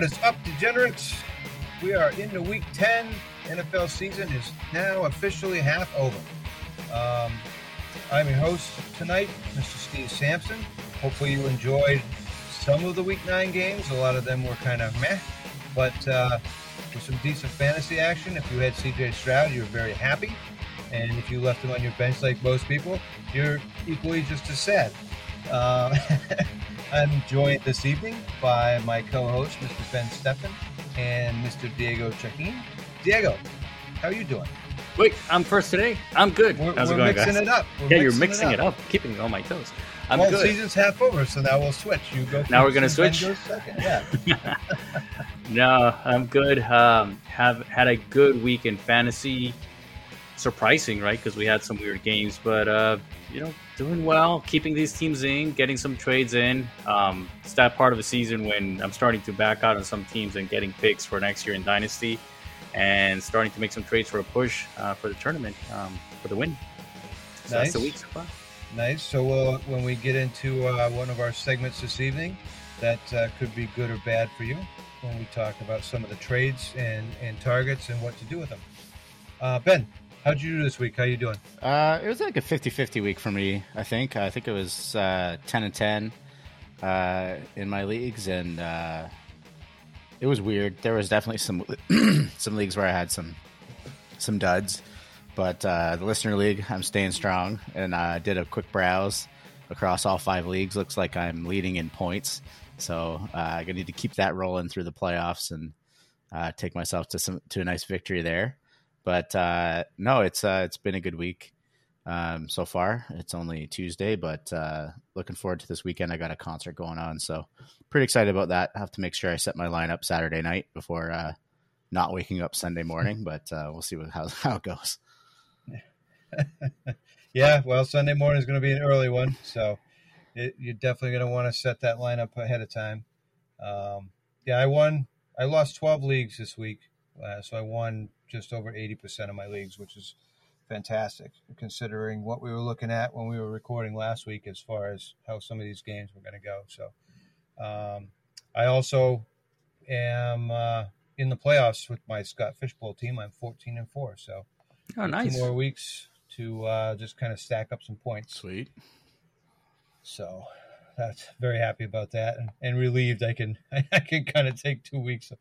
What is up, degenerates? We are into week 10. NFL season is now officially half over. Um, I'm your host tonight, Mr. Steve Sampson. Hopefully, you enjoyed some of the week nine games. A lot of them were kind of meh, but uh, with some decent fantasy action. If you had CJ Stroud, you were very happy. And if you left him on your bench like most people, you're equally just as sad. Uh, I'm joined this evening by my co-host, Mr. Ben Steffen, and Mr. Diego Chahin. Diego, how are you doing? Wait, I'm first today. I'm good. We're, How's we're it going, mixing guys? it up. We're yeah, you're mixing it up. keeping me on my toes. I'm well, good. season's half over, so now we'll switch. You go. Now we're gonna switch? goes second. Yeah. no, I'm good. Um, have had a good week in fantasy. Surprising, right? Because we had some weird games, but uh, you know, doing well, keeping these teams in, getting some trades in. Um, it's that part of the season when I'm starting to back out on some teams and getting picks for next year in Dynasty, and starting to make some trades for a push uh, for the tournament um, for the win. So that's the Nice. week so far. Nice. So we'll, when we get into uh, one of our segments this evening, that uh, could be good or bad for you when we talk about some of the trades and, and targets and what to do with them. Uh, ben, how'd you do this week? How you doing? Uh, it was like a 50-50 week for me. I think. I think it was uh, ten and ten uh, in my leagues, and uh, it was weird. There was definitely some some leagues where I had some some duds, but uh, the listener league, I'm staying strong, and I did a quick browse across all five leagues. Looks like I'm leading in points, so uh, I need to keep that rolling through the playoffs and uh, take myself to some to a nice victory there. But uh, no, it's uh, it's been a good week um, so far. It's only Tuesday, but uh, looking forward to this weekend. I got a concert going on, so pretty excited about that. I have to make sure I set my lineup Saturday night before uh, not waking up Sunday morning, but uh, we'll see what, how how it goes. Yeah, well, Sunday morning is going to be an early one, so it, you're definitely going to want to set that lineup ahead of time. Um, yeah, I won. I lost 12 leagues this week, uh, so I won just over 80% of my leagues, which is fantastic considering what we were looking at when we were recording last week as far as how some of these games were going to go. So um, I also am uh, in the playoffs with my Scott Fishbowl team. I'm 14 and four, so Oh, nice. two more weeks to uh, just kind of stack up some points. Sweet. So that's very happy about that and, and relieved I can I can kind of take two weeks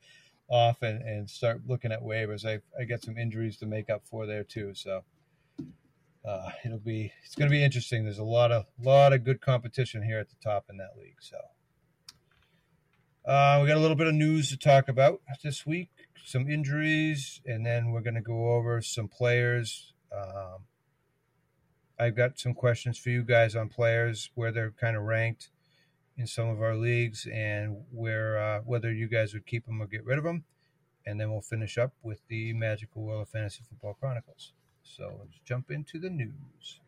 off and, and start looking at waivers. I I got some injuries to make up for there too. So uh, it'll be it's going to be interesting. There's a lot of lot of good competition here at the top in that league. So uh, we got a little bit of news to talk about this week. Some injuries, and then we're going to go over some players. Um, I've got some questions for you guys on players, where they're kind of ranked in some of our leagues, and where uh, whether you guys would keep them or get rid of them. And then we'll finish up with the Magical World of Fantasy Football Chronicles. So let's jump into the news.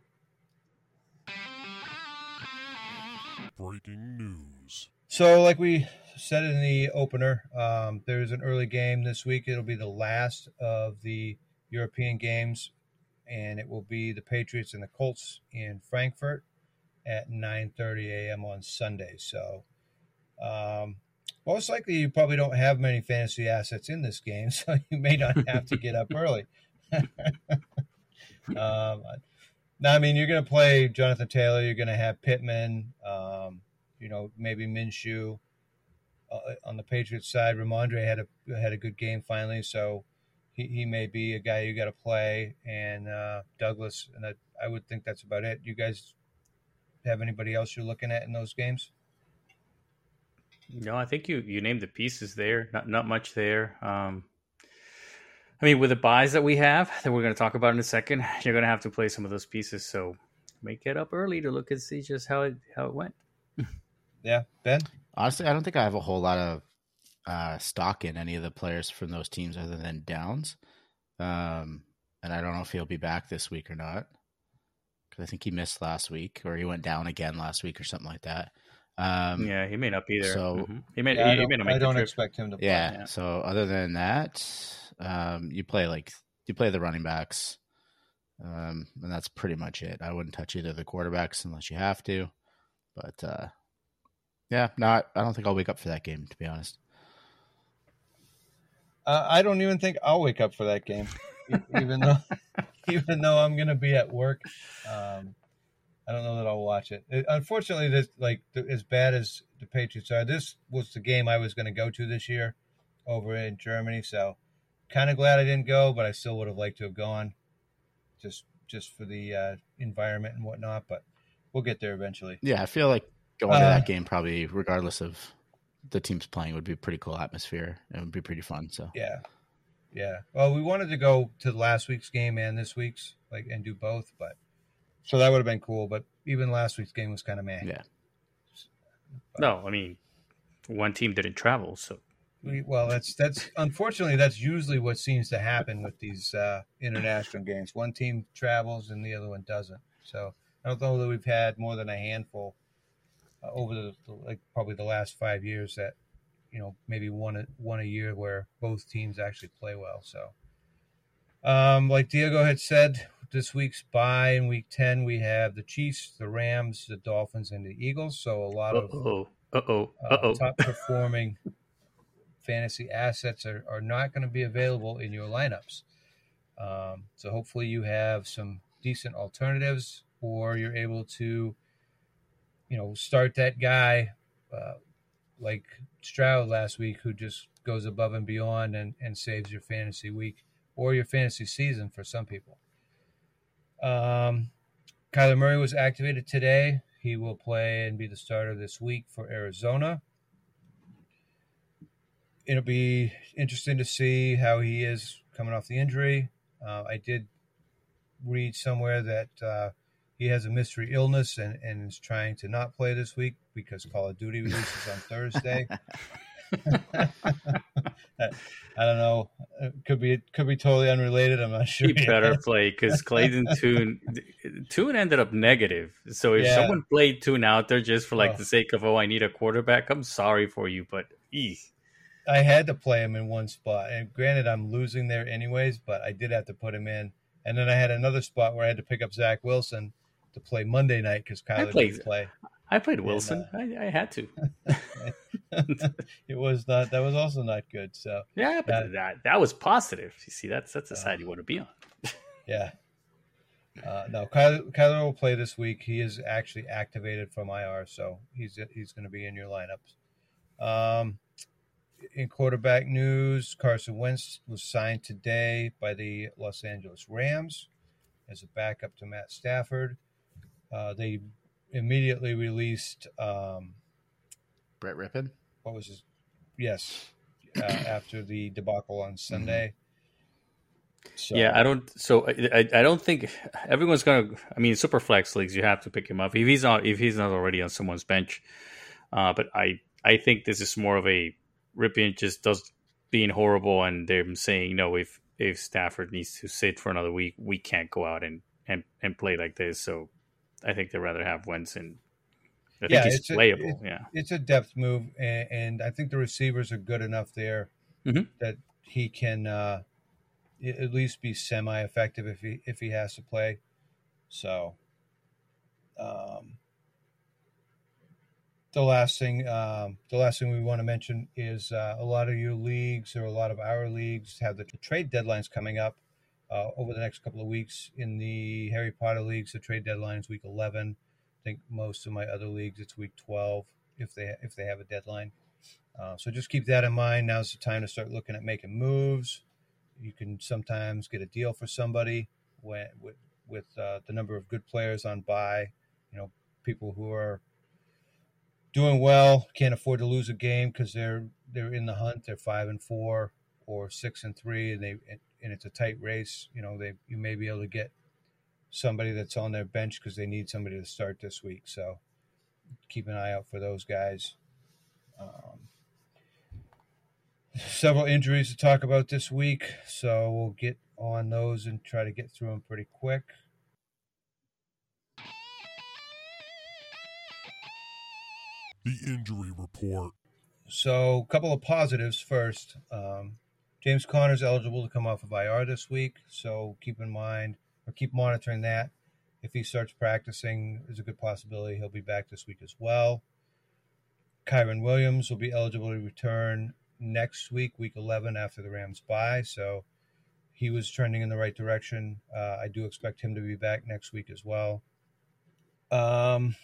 Breaking news. So, like we said in the opener, um, there's an early game this week. It'll be the last of the European games, and it will be the Patriots and the Colts in Frankfurt at 9:30 a.m. on Sunday. So, um, most likely, you probably don't have many fantasy assets in this game, so you may not have to get up early. um, now, I mean, you're going to play Jonathan Taylor. You're going to have Pittman. Um, you know, maybe Minshew. Uh, on the Patriots side, Rhamondre had a had a good game finally, so he, he may be a guy you got to play. And uh, Douglas, and I, I would think that's about it. You guys have anybody else you're looking at in those games? No, I think you you named the pieces there. Not not much there. Um, I mean, with the byes that we have that we're going to talk about in a second, you're going to have to play some of those pieces. So make it up early to look and see just how it how it went. Yeah, Ben. Honestly, I don't think I have a whole lot of uh, stock in any of the players from those teams other than Downs. Um, and I don't know if he'll be back this week or not. Because I think he missed last week, or he went down again last week, or something like that. Um, yeah, he may not be there. so- Mhm. he may Yeah, I he, he don't, may not I make the don't trip. expect him to play. Yeah. Yeah. So other than that, um, you play like you play the running backs, um, and that's pretty much it. I wouldn't touch either of the quarterbacks unless you have to. But uh, yeah, not. I don't think I'll wake up for that game to be honest. Uh, I don't even think I'll wake up for that game, even though even though I'm going to be at work. Um, I don't know that I'll watch it. it unfortunately, this like as bad as the Patriots are, this was the game I was going to go to this year over in Germany. So, kind of glad I didn't go, but I still would have liked to have gone, just just for the uh, environment and whatnot. But we'll get there eventually. Yeah, I feel like going to uh, that game probably, regardless of the teams playing, would be a pretty cool atmosphere. It would be pretty fun. So yeah, yeah. Well, we wanted to go to last week's game and this week's, like, and do both, but so that would have been cool. But even last week's game was kind of man. Yeah. But, no, I mean, one team didn't travel, so. We, well, that's that's unfortunately that's usually what seems to happen with these uh, international games. One team travels and the other one doesn't. So I don't know that we've had more than a handful uh, over the, the like probably the last five years that you know maybe one one a year where both teams actually play well. So, um, like Diego had said, this week's bye in week ten we have the Chiefs, the Rams, the Dolphins, and the Eagles. So a lot of uh-oh, uh-oh, uh-oh. Uh, top performing fantasy assets are, are not going to be available in your lineups. Um, so hopefully you have some decent alternatives, or you're able to, you know, start that guy. Uh, like Stroud last week, who just goes above and beyond and, and saves your fantasy week or your fantasy season for some people. Um, Kyler Murray was activated today. He will play and be the starter this week for Arizona. It'll be interesting to see how he is coming off the injury. Uh, I did read somewhere that uh, he has a mystery illness and, and is trying to not play this week because Call of Duty releases on Thursday. I don't know. It could be could be totally unrelated. I'm not sure. He better play because Clayton Tune Tune ended up negative. So if yeah. someone played Tune out there just for like oh. the sake of oh I need a quarterback, I'm sorry for you, but eeh. I had to play him in one spot, and granted I'm losing there anyways, but I did have to put him in. And then I had another spot where I had to pick up Zach Wilson to play Monday night because Kyler played, didn't play. I played Wilson. And, uh, I, I, had to. it was not. That was also not good. So yeah, but uh, that that was positive. You see, that's that's the side you want to be on. yeah. Uh, no, Kyler, Kyler will play this week. He is actually activated from IR, so he's he's going to be in your lineups. Um, in quarterback news, Carson Wentz was signed today by the Los Angeles Rams as a backup to Matt Stafford. Uh, they immediately released um, Brett Rypien. What was his? Yes, uh, after the debacle on Sunday. So, yeah, I don't. So I, I don't think everyone's gonna. I mean, super flex leagues, you have to pick him up if he's not if he's not already on someone's bench. Uh, but I I think this is more of a Rypien just does being horrible, and they're saying no. If if Stafford needs to sit for another week, we can't go out and and and play like this. So I think they'd rather have Wentz and I think yeah, he's playable. A, it, yeah, it's a depth move, and, and, I think the receivers are good enough there mm-hmm. that he can uh, at least be semi-effective if he if he has to play. So, um, the last thing um, the last thing we want to mention is uh, a lot of your leagues or a lot of our leagues have the trade deadlines coming up uh, over the next couple of weeks. In the Harry Potter leagues, the trade deadline is week 11. I think most of my other leagues it's week 12 if they if they have a deadline. Uh, so just keep that in mind. Now's the time to start looking at making moves. You can sometimes get a deal for somebody when, with with uh, the number of good players on bye. You know, people who are doing well can't afford to lose a game because they're they're in the hunt. They're five and four or six and three, and they and it's a tight race, you know, they you may be able to get somebody that's on their bench because they need somebody to start this week. So keep an eye out for those guys. Um, several injuries to talk about this week, so we'll get on those and try to get through them pretty quick. The injury report. So, a couple of positives first. Um, James Conner's eligible to come off of IR this week, so keep in mind or keep monitoring that. If he starts practicing, there's a good possibility he'll be back this week as well. Kyren Williams will be eligible to return next week, week 11 after the Rams bye. So he was trending in the right direction. Uh, I do expect him to be back next week as well. Um,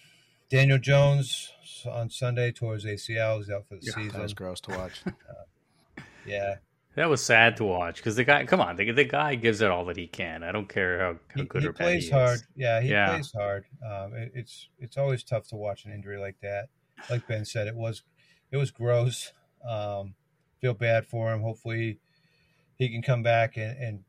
Daniel Jones on Sunday towards ACL. He's out for the Yeah, season. that was gross to watch. Yeah, That was sad to watch because the guy, come on, the, the guy gives it all that he can. I don't care how, how he, good he or bad plays he plays hard. Yeah, he Yeah. plays hard. Um, it, it's it's always tough to watch an injury like that. Like Ben said, it was it was gross. Um, feel bad for him. Hopefully, he can come back and, and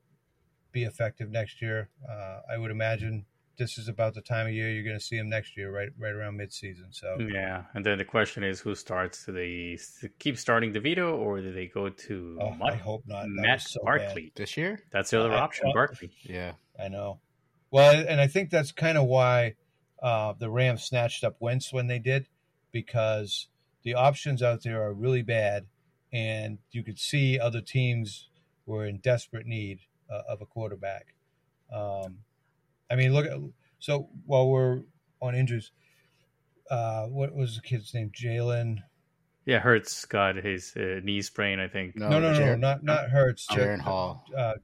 be effective next year. Uh, I would imagine this is about the time of year you're going to see him next year, right right around midseason. So Yeah, and then the question is, who starts? Do they keep starting DeVito, or do they go to oh, I hope not. That Matt was so bad. Barkley? this year? That's the other I- option, I- Barkley. Yeah. I know. Well, and I think that's kind of why uh, the Rams snatched up Wentz when they did, because the options out there are really bad, and you could see other teams were in desperate need uh, of a quarterback. Um, I mean, look at so while we're on injuries, uh, what was the kid's name? Jalen? Yeah, Hurts got his uh, knee sprain, I think. No, no, no, Jaren, not not Hurts. Jaren Hall. Uh,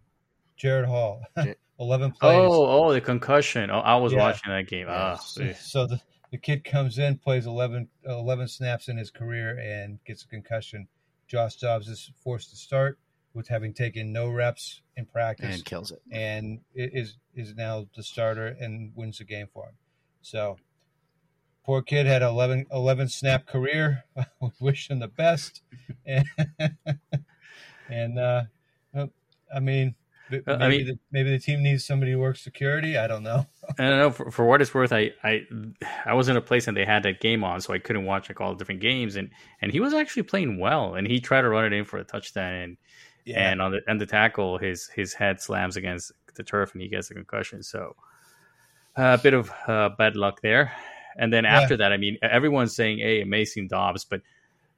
Jaren Hall. Eleven plays. Oh, oh, the concussion. Oh, I was Yeah. watching that game. Yeah. Ah, So, so the, the kid comes in, plays 11, 11 snaps in his career, and gets a concussion. Josh Dobbs is forced to start with having taken no reps in practice, and kills it. and is is now the starter and wins the game for him. So, poor kid had 11, 11 snap career. We Wish him the best, and, and uh, I mean. Maybe, I mean- the, maybe the team needs somebody who works security. I don't know. I don't know. For, for what it's worth, I, I I was in a place and they had that game on, so I couldn't watch like all the different games. And and he was actually playing well, and he tried to run it in for a touchdown, and and on the and the tackle, his his head slams against the turf, and he gets a concussion. So a bit of uh, bad luck there. And then Yeah. after that, I mean, everyone's saying, "Hey, amazing Dobbs," but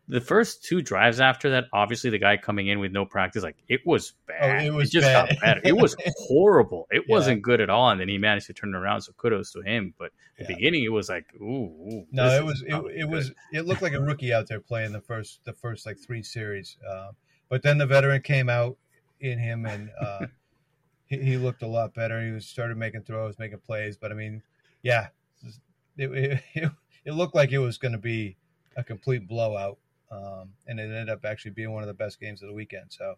the first two drives after that, obviously the guy coming in with no practice, like it was bad. Oh, it was just bad. got better. It was horrible. It Yeah. wasn't good at all. And then he managed to turn it around. So kudos to him. But the Yeah. beginning, it was like, ooh, ooh No, it was it, it was it looked like a rookie out there playing the first the first like three series, um, but then the veteran came out in him and uh, he, he looked a lot better. He was started making throws, making plays. But I mean, yeah, it it, it, looked like it was going to be a complete blowout, um, and it ended up actually being one of the best games of the weekend. So.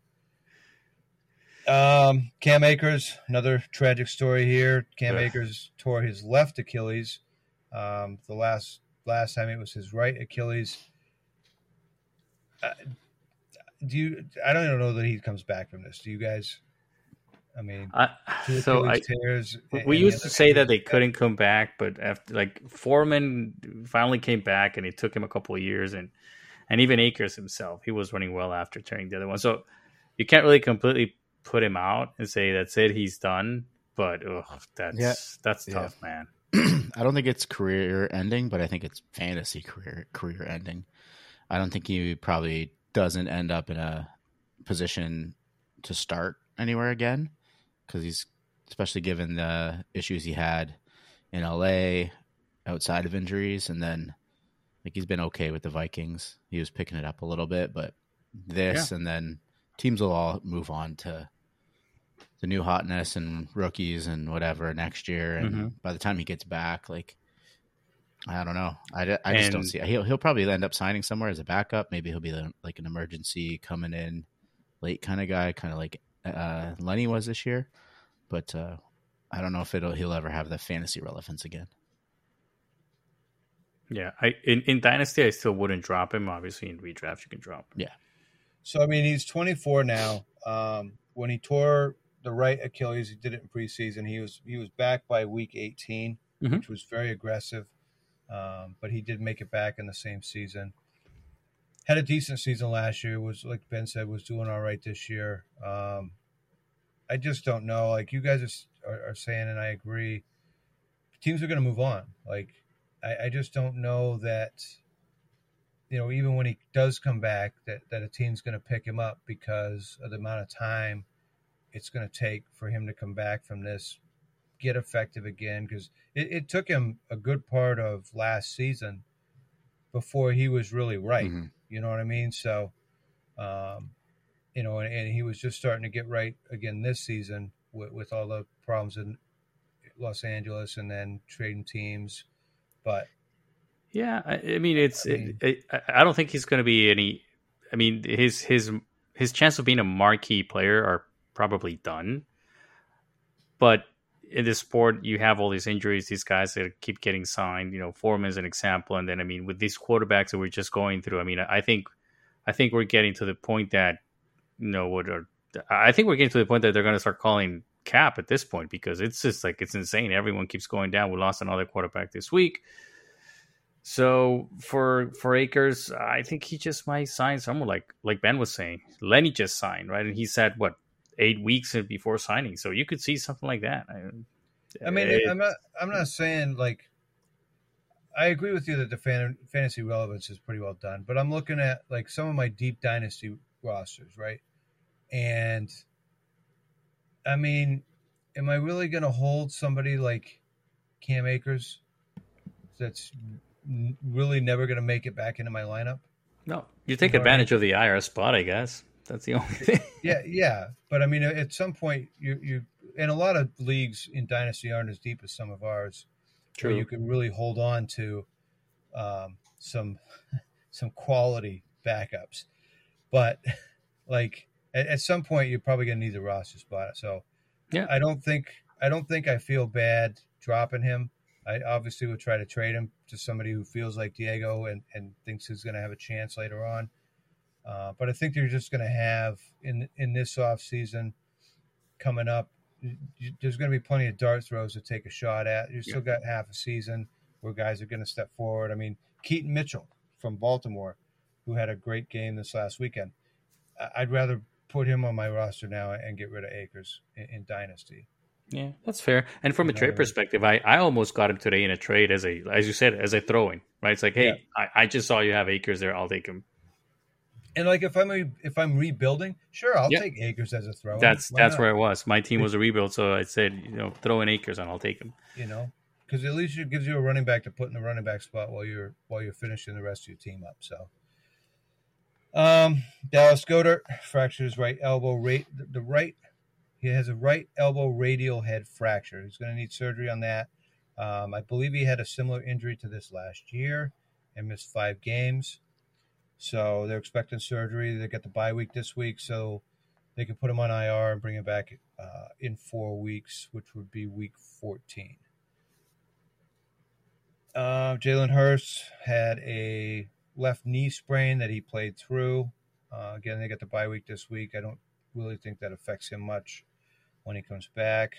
Um, Cam Akers, another tragic story here. Cam Ugh. Akers tore his left Achilles. Um, the last last time it was his right Achilles. Uh, do you? I don't even know that he comes back from this. Do you guys? I mean, I, so I, tears. we used to say that they back. couldn't come back, but after like Foreman finally came back, and it took him a couple of years, and and even Akers himself, he was running well after tearing the other one. So you can't really completely put him out and say that's it, he's done. But ugh, that's Yeah. that's Yeah. tough, man. I don't think it's career ending, but I think it's fantasy career career ending. I don't think he probably doesn't end up in a position to start anywhere again because he's especially given the issues he had in LA outside of injuries, and then like he's been okay with the Vikings. He was picking it up a little bit, but this and then teams will all move on to the new hotness and rookies and whatever next year. And Mhm. by the time he gets back, like I don't know, I just don't And- see. He'll he'll probably end up signing somewhere as a backup. Maybe he'll be the, like an emergency coming in late kind of guy, kind of like uh, Lenny was this year. But uh, I don't know if it'll he'll ever have the fantasy relevance again. Yeah, I in, in Dynasty, I still wouldn't drop him. Obviously, in redraft, you can drop him. Yeah. So I mean, he's 24 now. Um, when he tore the right Achilles, he did it in preseason. He was he was back by week 18, Mhm. which was very aggressive. Um, but he did make it back in the same season. Had a decent season last year. Was like Ben said, was doing all right this year. Um, I just don't know. Like you guys are, are, saying, and I agree. Teams are going to move on. Like I, I just don't know that you know, even when he does come back, that, that a team's going to pick him up because of the amount of time it's going to take for him to come back from this, get effective again. Because it, it took him a good part of last season before he was really right. Mhm. You know what I mean? So, Um, you know, and, and, he was just starting to get right again this season with, with all the problems in Los Angeles and then trading teams. But yeah, I, I mean, it's. I, mean, it, it, I don't think he's going to be any. I mean, his his his chance of being a marquee player are probably done. But in this sport, you have all these injuries, these guys that keep getting signed. You know, Foreman is an example, and then I mean, with these quarterbacks that we're just going through, I mean, I think, I think we're getting to the point that, you know, what are, I think we're getting to the point that they're going to start calling cap at this point because it's just like it's insane. Everyone keeps going down. We lost another quarterback this week. So for for Akers, I think he just might sign someone like like Ben was saying. Lenny just signed, right? And he said what eight weeks before signing. So you could see something like that. I, I mean, it, I'm not I'm not saying like I agree with you that the fan, fantasy relevance is pretty well done, but I'm looking at like some of my deep dynasty rosters, right? And I mean, am I really going to hold somebody like Cam Akers that's really never going to make it back into my lineup. No, you take advantage I mean? of the IR spot, I guess. That's the only thing. yeah, yeah, but I mean, at some point, you you and a lot of leagues in Dynasty aren't as deep as some of ours. True. You can really hold on to um, some some quality backups, but like at, at some point, you're probably going to need the roster spot. So, yeah, I don't think I don't think I feel bad dropping him. I obviously would try to trade him to somebody who feels like Diego and, and thinks he's going to have a chance later on. Uh, but I think they're just going to have in in this off season coming up. There's going to be plenty of dart throws to take a shot at. You still got half a season where guys are going to step forward. I mean, Keaton Mitchell from Baltimore, who had a great game this last weekend. I'd rather put him on my roster now and get rid of Akers in, in Dynasty. Yeah, that's fair. And from a trade perspective, I, I almost got him today in a trade as a as you said as a throwing right. It's like, hey, yeah. I, I just saw you have Akers there. I'll take him. And like if I'm a, if I'm rebuilding, sure, I'll yeah. take Akers as a throw. That's Why that's not? where it was. My team was a rebuild, so I said, you know, throw in Akers and I'll take him. You know, because at least it gives you a running back to put in the running back spot while you're while you're finishing the rest of your team up. So, um, Dallas Goedert fractures right elbow, right the right he has a right elbow radial head fracture. He's going to need surgery on that. Um, I believe he had a similar injury to this last year and missed five games. So they're expecting surgery. They get the bye week this week, so they can put him on IR and bring him back uh, in four weeks, which would be week 14. Uh, Jalen Hurts had a left knee sprain that he played through. Uh, again, they get the bye week this week. I don't really think that affects him much when he comes back.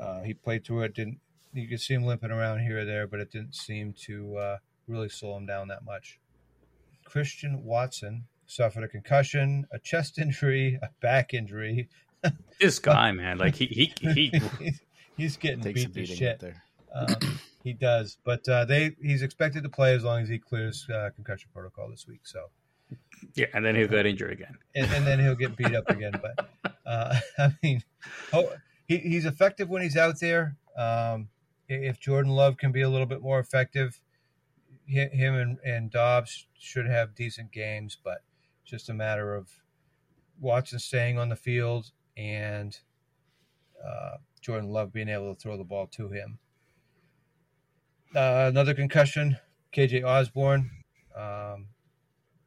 Uh, he played through it. Didn't you could see him limping around here or there, but it didn't seem to uh, really slow him down that much. Christian Watson suffered a concussion, a chest injury, a back injury. this guy, man, like he he he he's getting beat to shit. Um, he does, but uh, they he's expected to play as long as he clears uh, concussion protocol this week. So yeah, and then he'll get injured again, and, and then he'll get beat up again. But uh, I mean, oh, he, he's effective when he's out there. Um, if Jordan Love can be a little bit more effective, him and, and Doubs should have decent games. But just a matter of Watson staying on the field and uh, Jordan Love being able to throw the ball to him. Uh, another concussion, KJ Osborn. Um,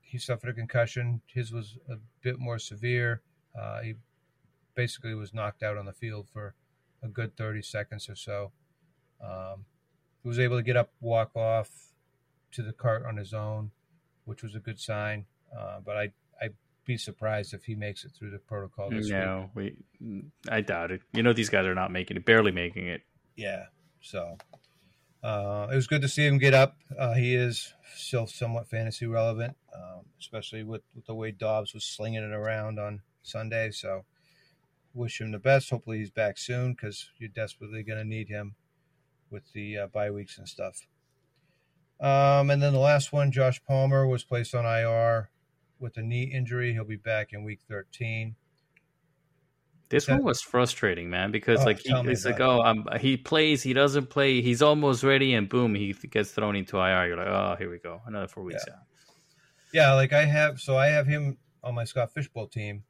he suffered a concussion. His was a bit more severe. Uh, he basically was knocked out on the field for a good 30 seconds or so. Um, he was able to get up, walk off to the cart on his own, which was a good sign. Uh, but I, I'd be surprised if he makes it through the protocol this no, week. we, I doubt it. You know, these guys are not making it, barely making it. Yeah. So uh, it was good to see him get up. Uh, he is still somewhat fantasy relevant, um, especially with, with, the way Dobbs was slinging it around on Sunday. So, wish him the best. Hopefully, he's back soon because you're desperately going to need him with the uh, bye weeks and stuff. Um, and then the last one, Josh Palmer was placed on IR with a knee injury. He'll be back in week 13. This that, one was frustrating, man, because oh, like he, it's like, oh, um, he plays, he doesn't play, he's almost ready, and boom, he gets thrown into IR. You're like, oh, here we go, another four weeks yeah. out. Yeah, like I have, so I have him on my Scott Fishbowl team,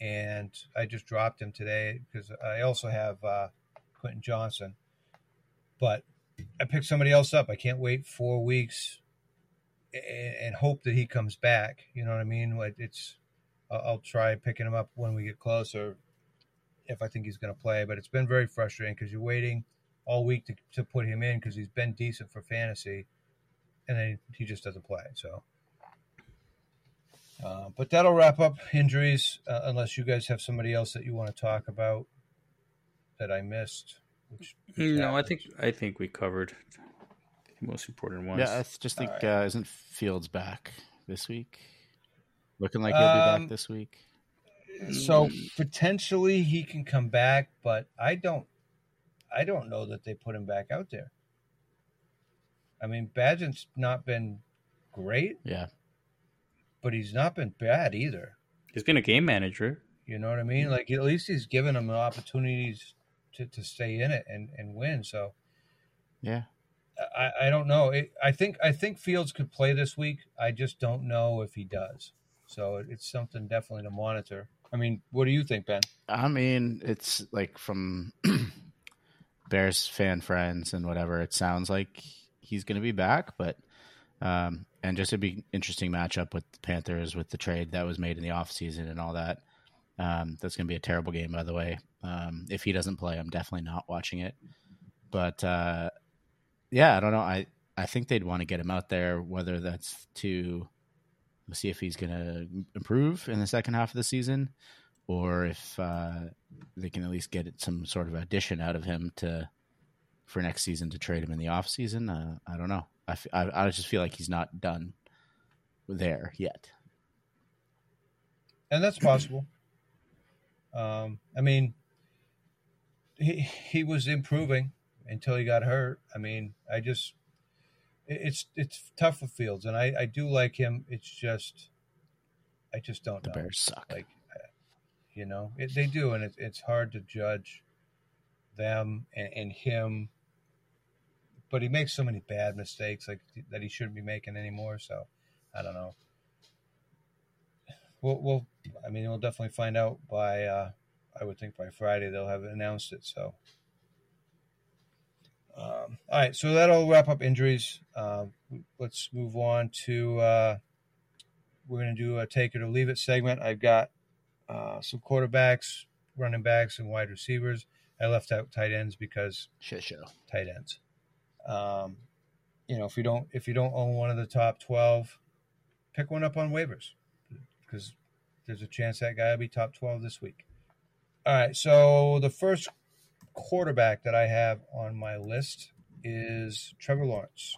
and I just dropped him today because I also have uh, Quentin Johnston, but I picked somebody else up. I can't wait four weeks and, and hope that he comes back. You know what I mean? It's, I'll, try picking him up when we get closer if I think he's going to play. But it's been very frustrating because you're waiting all week to, to put him in because he's been decent for fantasy, and then he just doesn't play. So. Uh, but that'll wrap up injuries, uh, unless you guys have somebody else that you want to talk about that I missed. Which, which No, I think I think we covered the most important ones. Yeah, I just think All uh, isn't Fields back this week? Looking like he'll be Um, back this week. so potentially he can come back, but I don't I don't know that they put him back out there. I mean, Bagent's not been great, Yeah, but he's not been bad either. He's been a game manager. You know what I mean? Like at least he's given him opportunities to, to stay in it and, and win. So yeah. I, I don't know. It, I think I think Fields could play this week. I just don't know if he does. So it- it's something definitely to monitor. I mean, what do you think, Ben? I mean, it's like from Bears fan friends and whatever. It sounds like he's going to be back, but um, and just a big interesting matchup with the Panthers with the trade that was made in the offseason and all that. Um, that's going to be a terrible game, by the way. Um, if he doesn't play, I'm definitely not watching it. But uh, yeah, I don't know. I I think they'd want to get him out there, whether that's to see if he's going to improve in the second half of the season, or if uh, they can at least get some sort of addition out of him to for next season to trade him in the off season. Uh, I don't know. I, f- I, I just feel like he's not done there yet. and that's possible. Um, I mean, he he was improving until he got hurt. I mean, I just it- it's it's tough for Fields, and I I do like him. It's just I just don't The know. Bears suck. Like, uh, you know, it, they do, and it, it's hard to judge them and, and him. But he makes so many bad mistakes, like that he shouldn't be making anymore. So, I don't know. We'll, we'll I mean, we'll definitely find out by, uh, I would think by Friday they'll have announced it. So, um, all right, so that'll wrap up injuries. Um, let's move on to. Uh, we're going to do a take it or leave it segment. I've got uh, some quarterbacks, running backs, and wide receivers. I left out tight ends because Shit show. tight ends. Um, you know, if you don't if you don't own one of the top twelve, pick one up on waivers because there's a chance that guy will be top twelve this week. All right, so the first quarterback that I have on my list is Trevor Lawrence.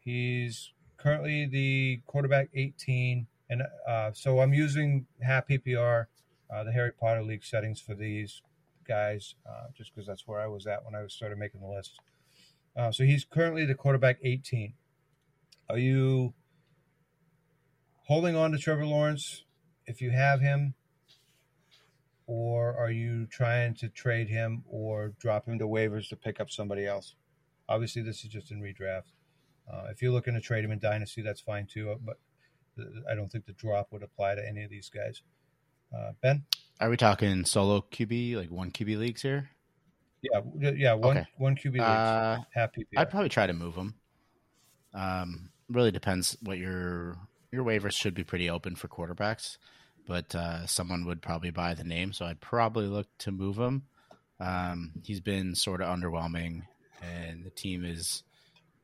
He's currently the quarterback 18, and uh, so I'm using half PPR, uh, the Harry Potter League settings for these guys, uh, just because that's where I was at when I started making the list. Uh, so he's currently the quarterback 18. Are you holding on to Trevor Lawrence if you have him, or are you trying to trade him or drop him to waivers to pick up somebody else? Obviously, this is just in redraft. Uh, if you're looking to trade him in dynasty, that's fine too. But I don't think the drop would apply to any of these guys. Uh, ben, Are we talking solo QB, like one QB leagues here? yeah, yeah, one Okay. one QB leagues, Uh, half PPR. I'd probably try to move him. Um, really depends what your your waivers should be pretty open for quarterbacks, but uh, someone would probably buy the name, so I'd probably look to move him. Um, he's been sort of underwhelming, and the team is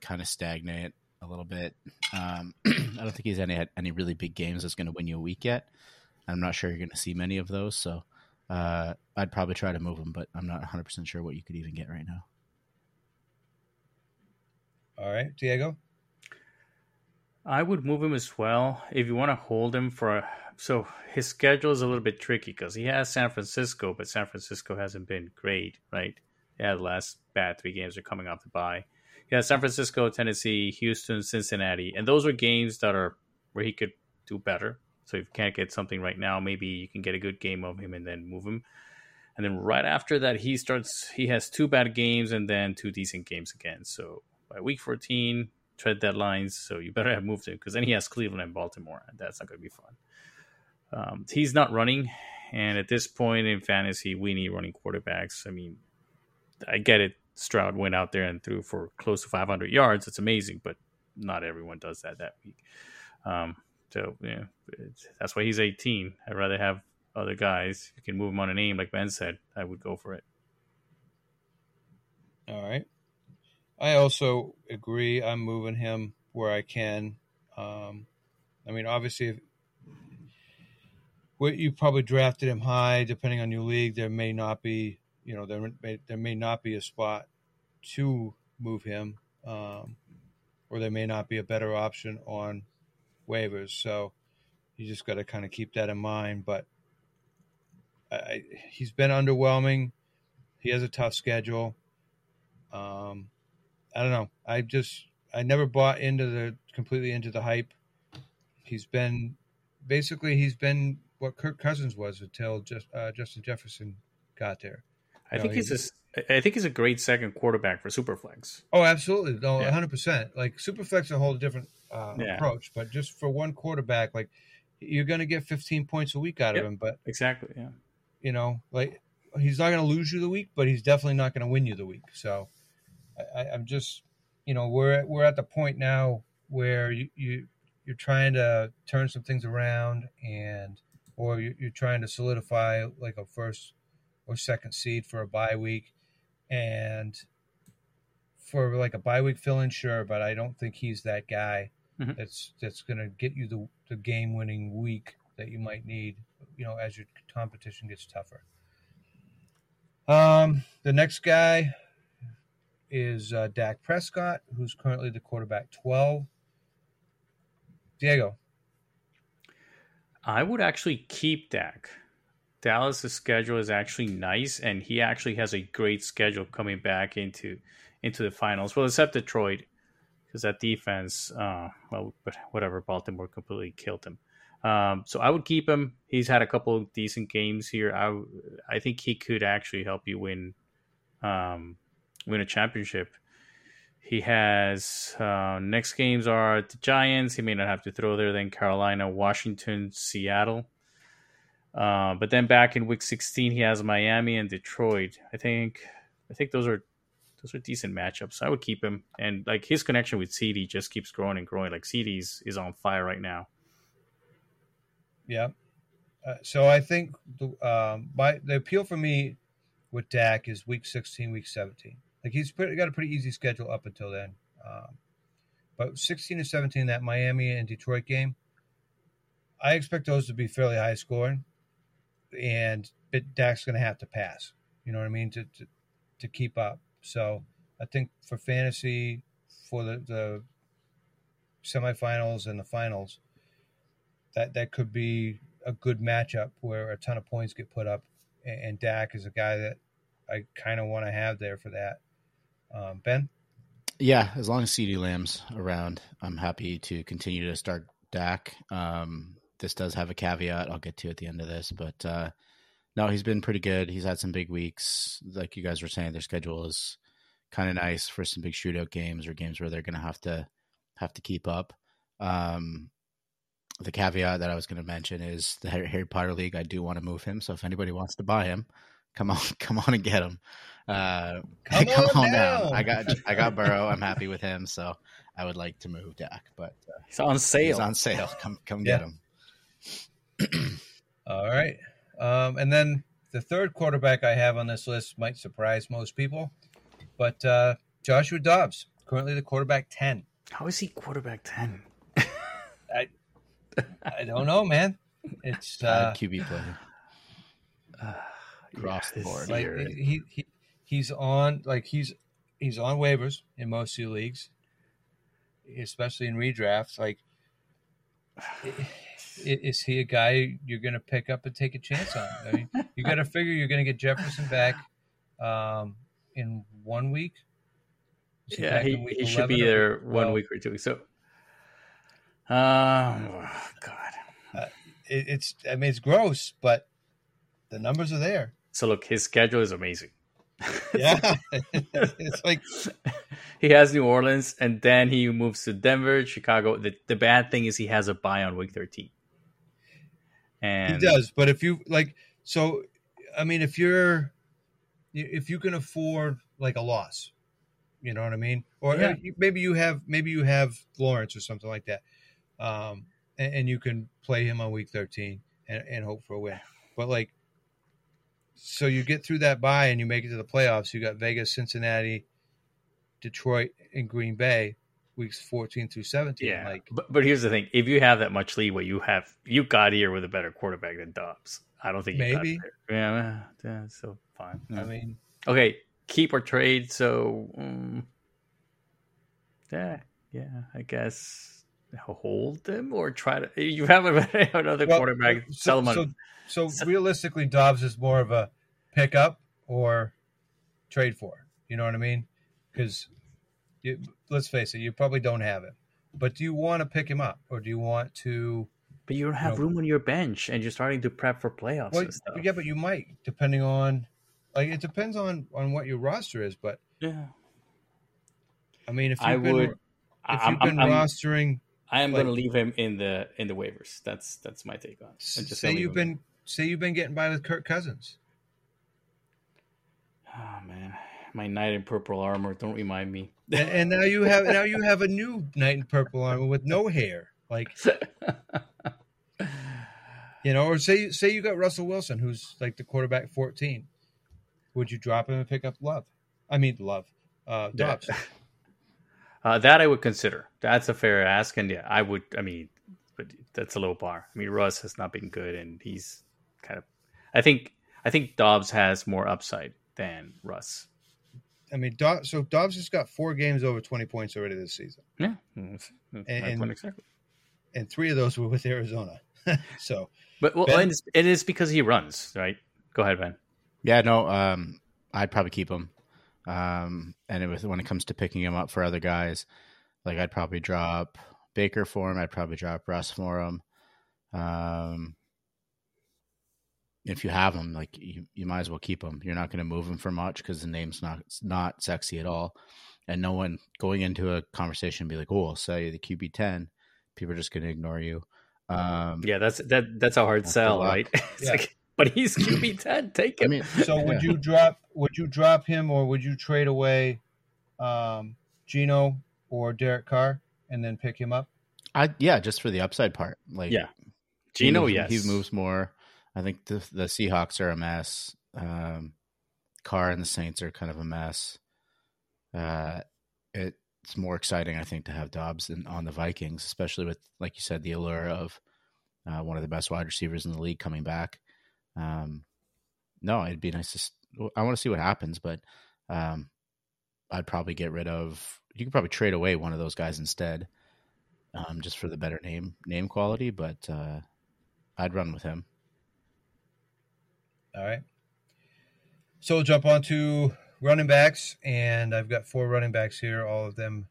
kind of stagnant a little bit. Um, I don't think he's any had any really big games that's going to win you a week yet. I'm not sure you're going to see many of those, so uh, I'd probably try to move him, but I'm not 100 percent sure what you could even get right now. All right, Diego. I would move him as well if you want to hold him for. A, so his schedule is a little bit tricky because he has San Francisco, but San Francisco hasn't been great, right? Yeah, the last bad three games are coming off the bye. Has San Francisco, Tennessee, Houston, Cincinnati, and those are games that are where he could do better. So if you can't get something right now, maybe you can get a good game of him and then move him. And then right after that, he starts. He has two bad games and then two decent games again. So by week 14, trade deadlines. So you better have moved him because then he has Cleveland and Baltimore, and that's not going to be fun. um, he's not running, and at this point in fantasy, we need running quarterbacks. I mean, I get it. Stroud went out there and threw for close to 500 yards. It's amazing, but not everyone does that that week. Um, so yeah, that's why he's 18. I'd rather have other guys. You can move him on a name, like Ben said. I would go for it. All right. I also agree. I'm moving him where I can. Um, I mean, obviously, what you probably drafted him high, depending on your league, there may not be, you know, there may, there may not be a spot to move him, um, or there may not be a better option on waivers. So you just got to kind of keep that in mind. But I, he's been underwhelming. He has a tough schedule. Um, I don't know. I just I never bought into the completely into the hype. He's been basically he's been what Kirk Cousins was until just uh, Justin Jefferson got there. I think he's a, I think he's a great second quarterback for Superflex. Oh, absolutely, no, one hundred percent. Like Superflex a whole different uh, yeah. approach, but just for one quarterback, like you're going to get fifteen points a week out yep. of him. But exactly, yeah, you know, like he's not going to lose you the week, but he's definitely not going to win you the week. So I, I'm just, you know, we're we're at the point now where you, you you're trying to turn some things around and or you're trying to solidify like a first or second seed for a bye week and for like a bye week fill in sure but i don't think he's that guy mm-hmm. that's that's going to get you the, the game winning week that you might need you know as your competition gets tougher um the next guy is uh, Dak Prescott, who's currently the quarterback 12. Diego. I would actually keep Dak. Dallas's schedule is actually nice, and he actually has a great schedule coming back into into the finals. Well, except Detroit, because that defense, uh, well, but whatever, Baltimore completely killed him. Um, so I would keep him. He's had a couple of decent games here. I I think he could actually help you win um, win a championship. He has uh, next games are the Giants. He may not have to throw there. Then Carolina, Washington, Seattle. Uh, but then back in week 16, he has Miami and Detroit. I think I think those are those are decent matchups. I would keep him, and like his connection with CeeDee just keeps growing and growing. Like CeeDee's is on fire right now. Yeah. Uh, so I think the um, the appeal for me with Dak is week 16, week 17. Like he's got a pretty easy schedule up until then. Um, but 16 and 17, that Miami and Detroit game, I expect those to be fairly high scoring, and Dak's going to have to pass. You know what I mean to, to to keep up. So I think for fantasy, for the, the semifinals and the finals, that that could be a good matchup where a ton of points get put up, and, and Dak is a guy that I kind of want to have there for that. Um, ben? Yeah, as long as CeeDee Lamb's around, I'm happy to continue to start Dak. Um, this does have a caveat I'll get to at the end of this, but uh, no, he's been pretty good. He's had some big weeks. Like you guys were saying, their schedule is kind of nice for some big shootout games or games where they're going to have to have to keep up. Um, the caveat that I was going to mention is the Harry Potter League. I do want to move him, so if anybody wants to buy him, come on, come on and get him. Uh, come, come on, on down. down. I got I got Burrow. I'm happy with him, so I would like to move Dak. But uh, he's on sale. He's on sale. Come come yeah. get him. All right, um, and then the third quarterback I have on this list might surprise most people, but uh, Joshua Dobbs, currently the quarterback ten. How is he quarterback ten? I I don't know, man. It's uh, QB player. Across yeah, the board. Like he, he he's on like he's he's on waivers in most of leagues, especially in redrafts. Like, is he a guy you're going to pick up and take a chance on? I mean, you got to figure you're going to get Jefferson back um, in one week. He yeah, he, he should be there one week or two weeks. So, um, oh, God, uh, it, it's I mean it's gross, but the numbers are there. So look, his schedule is amazing. yeah, it's like he has New Orleans, and then he moves to Denver, Chicago. The the bad thing is he has a bye on week thirteen, And he does. But if you like, so I mean, if you're if you can afford like a loss, you know what I mean, or Yeah. uh, maybe you have maybe you have Lawrence or something like that, um, and, and you can play him on week thirteen and, and hope for a win. But like, so you get through that bye and you make it to the playoffs. You got Vegas, Cincinnati, Detroit, and Green Bay, weeks fourteen through seventeen. Yeah, like but, but here's the thing: if you have that much leeway, you have you got here with a better quarterback than Dobbs. I don't think you got Maybe. Yeah, yeah, so fine. I mean, okay, keep or trade. So, mm, yeah, yeah, I guess hold them or try to. You have another Well, quarterback. so- sell him on. So, so realistically, Dobbs is more of a pickup or trade for. You know what I mean? Because let's face it, you probably don't have him. But do you want to pick him up, or do you want to? but you don't have no. room on your bench, and you're starting to prep for playoffs Well, and stuff. yeah, but you might, depending on, like, it depends on on what your roster is. But Yeah. I mean, if you've I been, would. if I'm, you've been I'm, I'm, rostering, I am like- going to leave him in the in the waivers. That's that's my take on. it. I'm just say you've been, say you've been getting by with Kirk Cousins. Oh man, my knight in purple armor. Don't remind me. and, and now you have now you have a new knight in purple armor with no hair. Like you know, or say say you got Russell Wilson, who's like the quarterback fourteen. Would you drop him and pick up Love? I mean Love, uh. Dobbs. Uh, that I would consider. That's a fair ask, and yeah, I would. I mean, but that's a low bar. I mean, Russ has not been good, and he's kind of. I think I think Dobbs has more upside than Russ. I mean, Dobbs, so Dobbs has got four games over twenty points already this season, Yeah, that's, that's my And- exactly. and three of those were with Arizona. so But well, Benn? and it's, it is because he runs, right? Go ahead, Benn. Yeah, no, um, I'd probably keep him. Um, and it was, when it comes to picking him up for other guys, like I'd probably drop Baker for him. I'd probably drop Russ for him. Um, if you have him, like you, you might as well keep him. You're not going to move him for much because the name's not not sexy at all, and no one going into a conversation be like, "Oh, I'll sell you the QB ten." People are just going to ignore you. Um, Yeah, that's that. That's a hard That's sell, right? It's Yeah. like, but he's QB ten. Take I him. mean, so would you drop would you drop him or would you trade away um, Geno or Derek Carr and then pick him up? I yeah, just for the upside part, like Yeah. He Geno, moves- yes, he moves more. I think the the Seahawks are a mess. Um, Carr and the Saints are kind of a mess. Uh, it's more exciting, I think, to have Dobbs in, on the Vikings, especially with, like you said, the allure of uh, one of the best wide receivers in the league coming back. Um, no, it'd be nice to. I want to see what happens, but um, I'd probably get rid of. You could probably trade away one of those guys instead, um, just for the better name name quality. But uh, I'd run with him. All right. So we'll jump on to running backs, and I've got four running backs here, all of them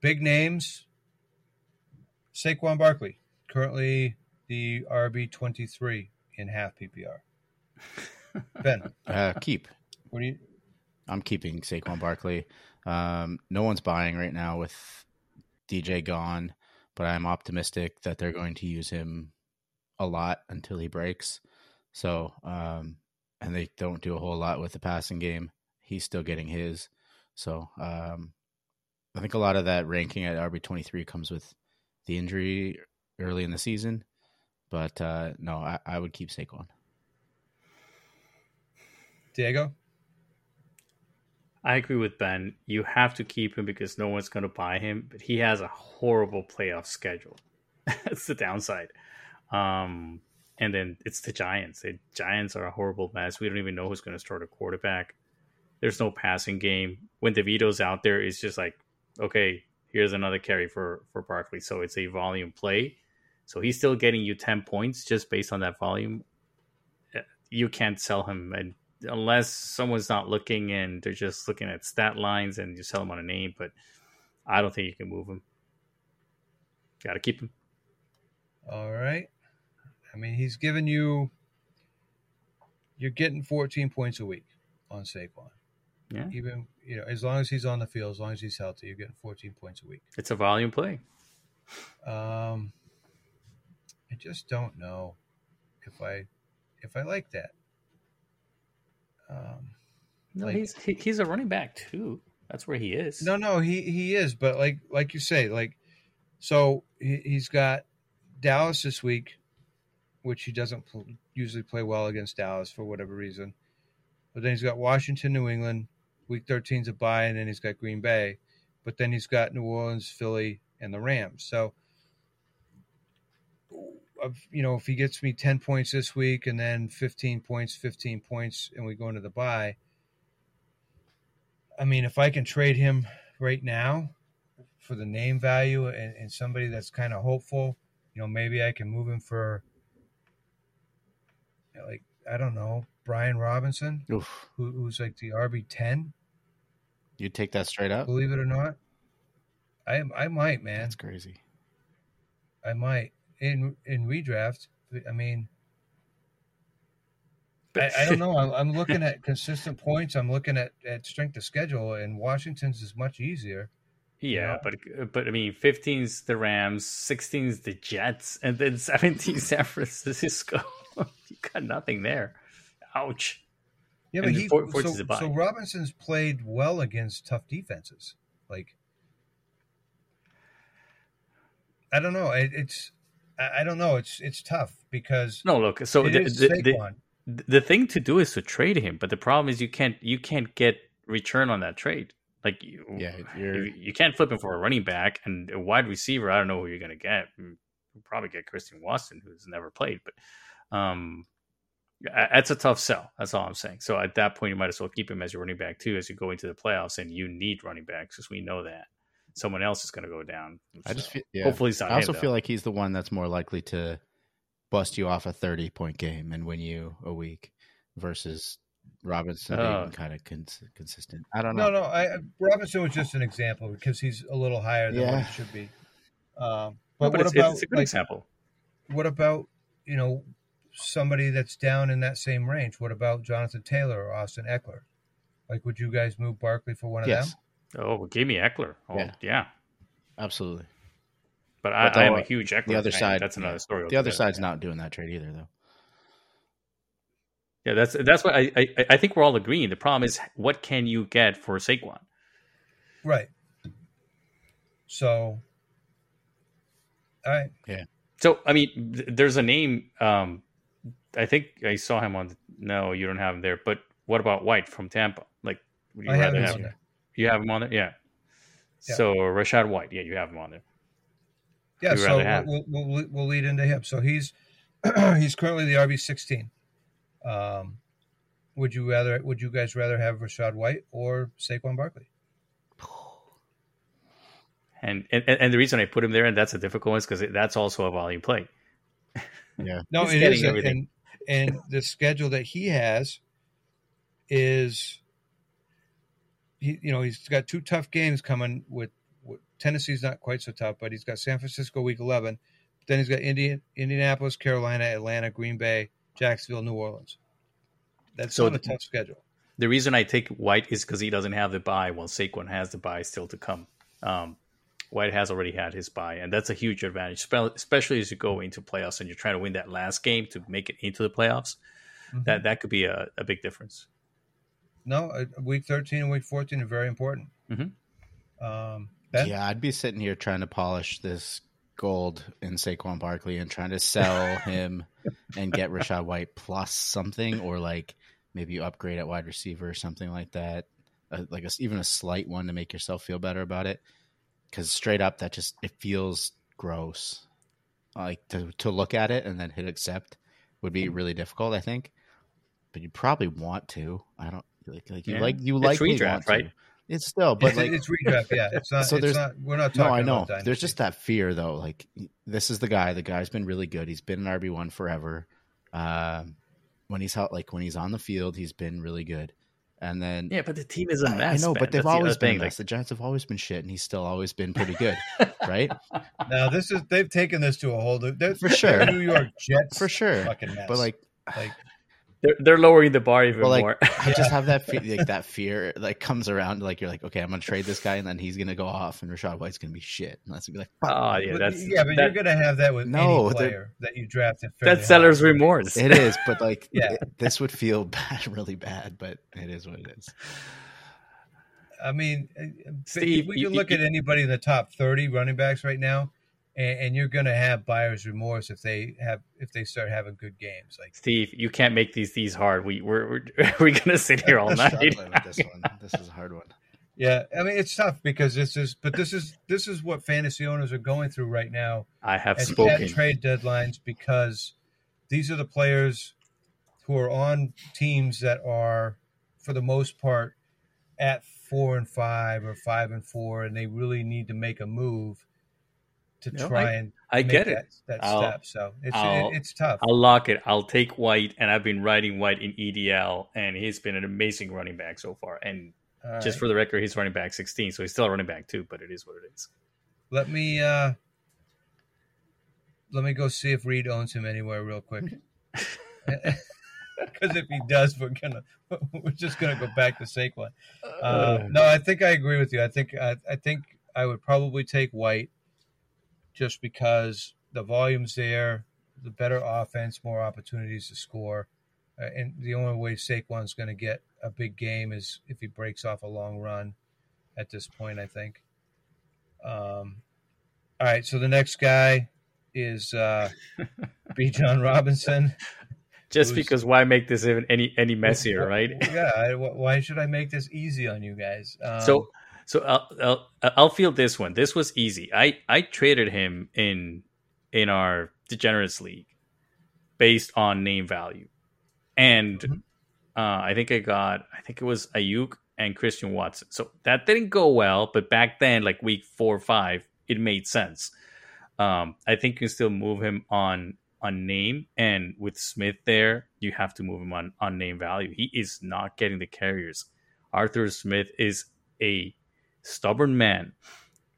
big names. Saquon Barkley, currently the RB twenty three in half PPR. Benn, Uh, keep. what do you? I'm keeping Saquon Barkley. Um, no one's buying right now with DJ gone, but I'm optimistic that they're going to use him a lot until he breaks. So, um, and they don't do a whole lot with the passing game. He's still getting his. So, um, I think a lot of that ranking at RB23 comes with the injury early in the season. But uh, no, I, I would keep Saquon. Diego? I agree with Benn. You have to keep him because no one's going to buy him. But he has a horrible playoff schedule. That's the downside. Um, and then it's the Giants. The Giants are a horrible mess. We don't even know who's going to start a quarterback. There's no passing game. When DeVito's out there, it's just like, okay, here's another carry for for Barkley. So it's a volume play. So he's still getting you ten points just based on that volume. Uh, You can't sell him and unless someone's not looking and they're just looking at stat lines and you sell them on a name. But I don't think you can move him. Got to keep him. All right. I mean, he's given you. You're getting 14 points a week on Saquon. Yeah, Even you know, as long as he's on the field, as long as he's healthy, you're getting 14 points a week. it's a volume play. Um, just don't know if I if I like that. Um, No, Like- he's he, he's a running back too. That's where he is. no, no, he he is, but like like you say, like so he, he's got Dallas this week, which he doesn't pl- usually play well against Dallas for whatever reason. But then he's got Washington, New England. Week 13's a bye, and then he's got Green Bay. But then he's got New Orleans, Philly, and the Rams. So, you know, if he gets me 10 points this week and then 15 points, 15 points, and we go into the bye, I mean, if I can trade him right now for the name value and, and somebody that's kind of hopeful, you know, maybe I can move him for, like, I don't know, Brian Robinson, who, who's like the RB 10, You take that straight up? believe it or not. I, I might, man. That's crazy. I might in in redraft. I mean, I, I don't know. I'm, I'm looking at consistent points. I'm looking at, at strength of schedule, and Washington's is much easier. Yeah, but but I mean, 15's the Rams, 16's the Jets, and then 17 San Francisco. you got nothing there. Ouch. Yeah, And but he four- so, fourth is a bye. so Robinson's played well against tough defenses. Like, I don't know. It, it's I, I don't know. It's it's tough because No, look. So it the, is the, the, Saquon. the thing to do is to trade him, but the problem is you can't you can't get return on that trade. Like you, Yeah, you, you're you can't flip him for a running back and a wide receiver. I don't know who you're going to get. Mm, You'll probably get Christian Watson, who's never played, but um, that's a tough sell. That's all I'm saying. So at that point, you might as well keep him as your running back too, as you go into the playoffs, and you need running backs because we know that someone else is going to go down. I just feel yeah. hopefully it's not I also him, feel though. like he's the one that's more likely to bust you off a 30 point game and win you a week versus Robinson Oh. being kind of cons- consistent. I don't know. No, no. I, I- Robinson was just an example because he's a little higher than what Yeah. he should be. Um, No, but, but what it's, about it's a good like, example. what about you know somebody that's down in that same range? What about Jonathan Taylor or Austin Ekeler? Like, would you guys move Barkley for one of Yes, them? Oh, well, give me Ekeler. Oh, Yeah. yeah. absolutely. But I, But I am a huge Ekeler. The other fan. side, That's another yeah. story. The other altogether. side's not doing that trade either, though. Yeah, that's that's what I, I I think we're all agreeing. The problem is what can you get for Saquon? Right. So, all right. Yeah. So I mean, th- there's a name. Um, I think I saw him on. The, no, you don't have him there. But what about White from Tampa? Like, would you I have rather him have on there. You have him on there? Yeah. Yeah. So Rachaad White, yeah, you have him on there. Yeah, You'd so we'll, we'll, we'll, we'll lead into him. So he's he's currently the RB sixteen. Um, would you rather? Would you guys rather have Rachaad White or Saquon Barkley? And and, and the reason I put him there, and that's a difficult one, is because that's also a volume play. Yeah, No, He's it getting everything. and and the schedule that he has is he you know he's got two tough games coming with, with Tennessee's not quite so tough, but he's got San Francisco week eleven. Then he's got Indian, Indianapolis, Carolina, Atlanta, Green Bay, Jacksonville, New Orleans. That's So not a the- tough schedule. The reason I take White is because he doesn't have the bye, while Saquon has the bye still to come. Um, White has already had his bye, and that's a huge advantage, especially as you go into playoffs and you're trying to win that last game to make it into the playoffs. Mhm. That that could be a, a big difference. No, uh, week thirteen and week fourteen are very important. Mhm. Um, Benn? yeah. I'd be sitting here trying to polish this gold in Saquon Barkley and trying to sell him and get Rachaad White plus something, or like maybe you upgrade at wide receiver or something like that, uh, like a, even a slight one to make yourself feel better about it. Because straight up, that just it feels gross. Like to to look at it and then hit accept would be really difficult. I think, but you probably want to. I don't like like you Yeah. like you It's likely redraft, want to. right? It's still, but it's, like it's redraft. Yeah, it's not. So it's there's- not. We're not no, talking. I know. About There's just that fear though. Like this is the guy. The guy's been really good. He's been an RB one forever. Um, when he's out, like when he's on the field, he's been really good. And then Yeah, but the team is a mess. I know, man. but they've That's always other been thing. a mess. The Giants have always been shit, and he's still always been pretty good, right? Now this is they've taken this to a whole. new- they're- For sure. New York Jets For sure. fucking mess. But like, like they're, they're lowering the bar even Well, like more. I just have that fe- like that fear like comes around like you're like okay I'm gonna trade this guy and then he's gonna go off and Rachaad White's gonna be shit and that's gonna be like fuck. oh yeah, But- that's yeah, but that- you're going to have that with No, any player that you drafted. fairly that's seller's remorse. it is but like Yeah. it- this would feel bad really bad but it is what it is. I mean, uh, Steve, we you- can look you- at anybody in the top 30 running backs right now, and, and you're going to have buyer's remorse if they have if they start having good games. Like Steve, you can't make these these hard. We we're we're, we're gonna sit here all night. with this one. This is a hard one. Yeah, I mean it's tough because this is, but this is this is what fantasy owners are going through right now I have at, spoken. at trade deadlines because these are the players who are on teams that are, for the most part, at four and five or five and four, and they really need to make a move to No, try and I get that, it. that I'll- step. So it's it, it's tough. I'll lock it. I'll take White, and I've been riding White in EDL, and he's been an amazing running back so far. And All just right. for the record, he's running back 16, so he's still a running back too. But it is what it is. let me uh let me go see if Reed owns him anywhere real quick. Because if he does, we're gonna we're just gonna go back to Saquon. Uh, no, I think I agree with you. I think I, I think I would probably take White, just because the volume's there, the better offense, more opportunities to score, uh, and the only way Saquon's going to get a big game is if he breaks off a long run. At this point, I think. Um, all right, so the next guy is uh, Bijan Robinson. Just because why make this even any any messier, right? Yeah. I, why should I make this easy on you guys? Um, so so I'll, I'll I'll feel this one. This was easy. I I traded him in in our degenerates league based on name value, and Mhm. uh, I think I got I think it was Aiyuk and Christian Watson. So that didn't go well, but back then, like week four or five, it made sense. Um, I think you can still move him on on name, and with Smith there, you have to move him on on name value. He is not getting the carriers. Arthur Smith is a stubborn man.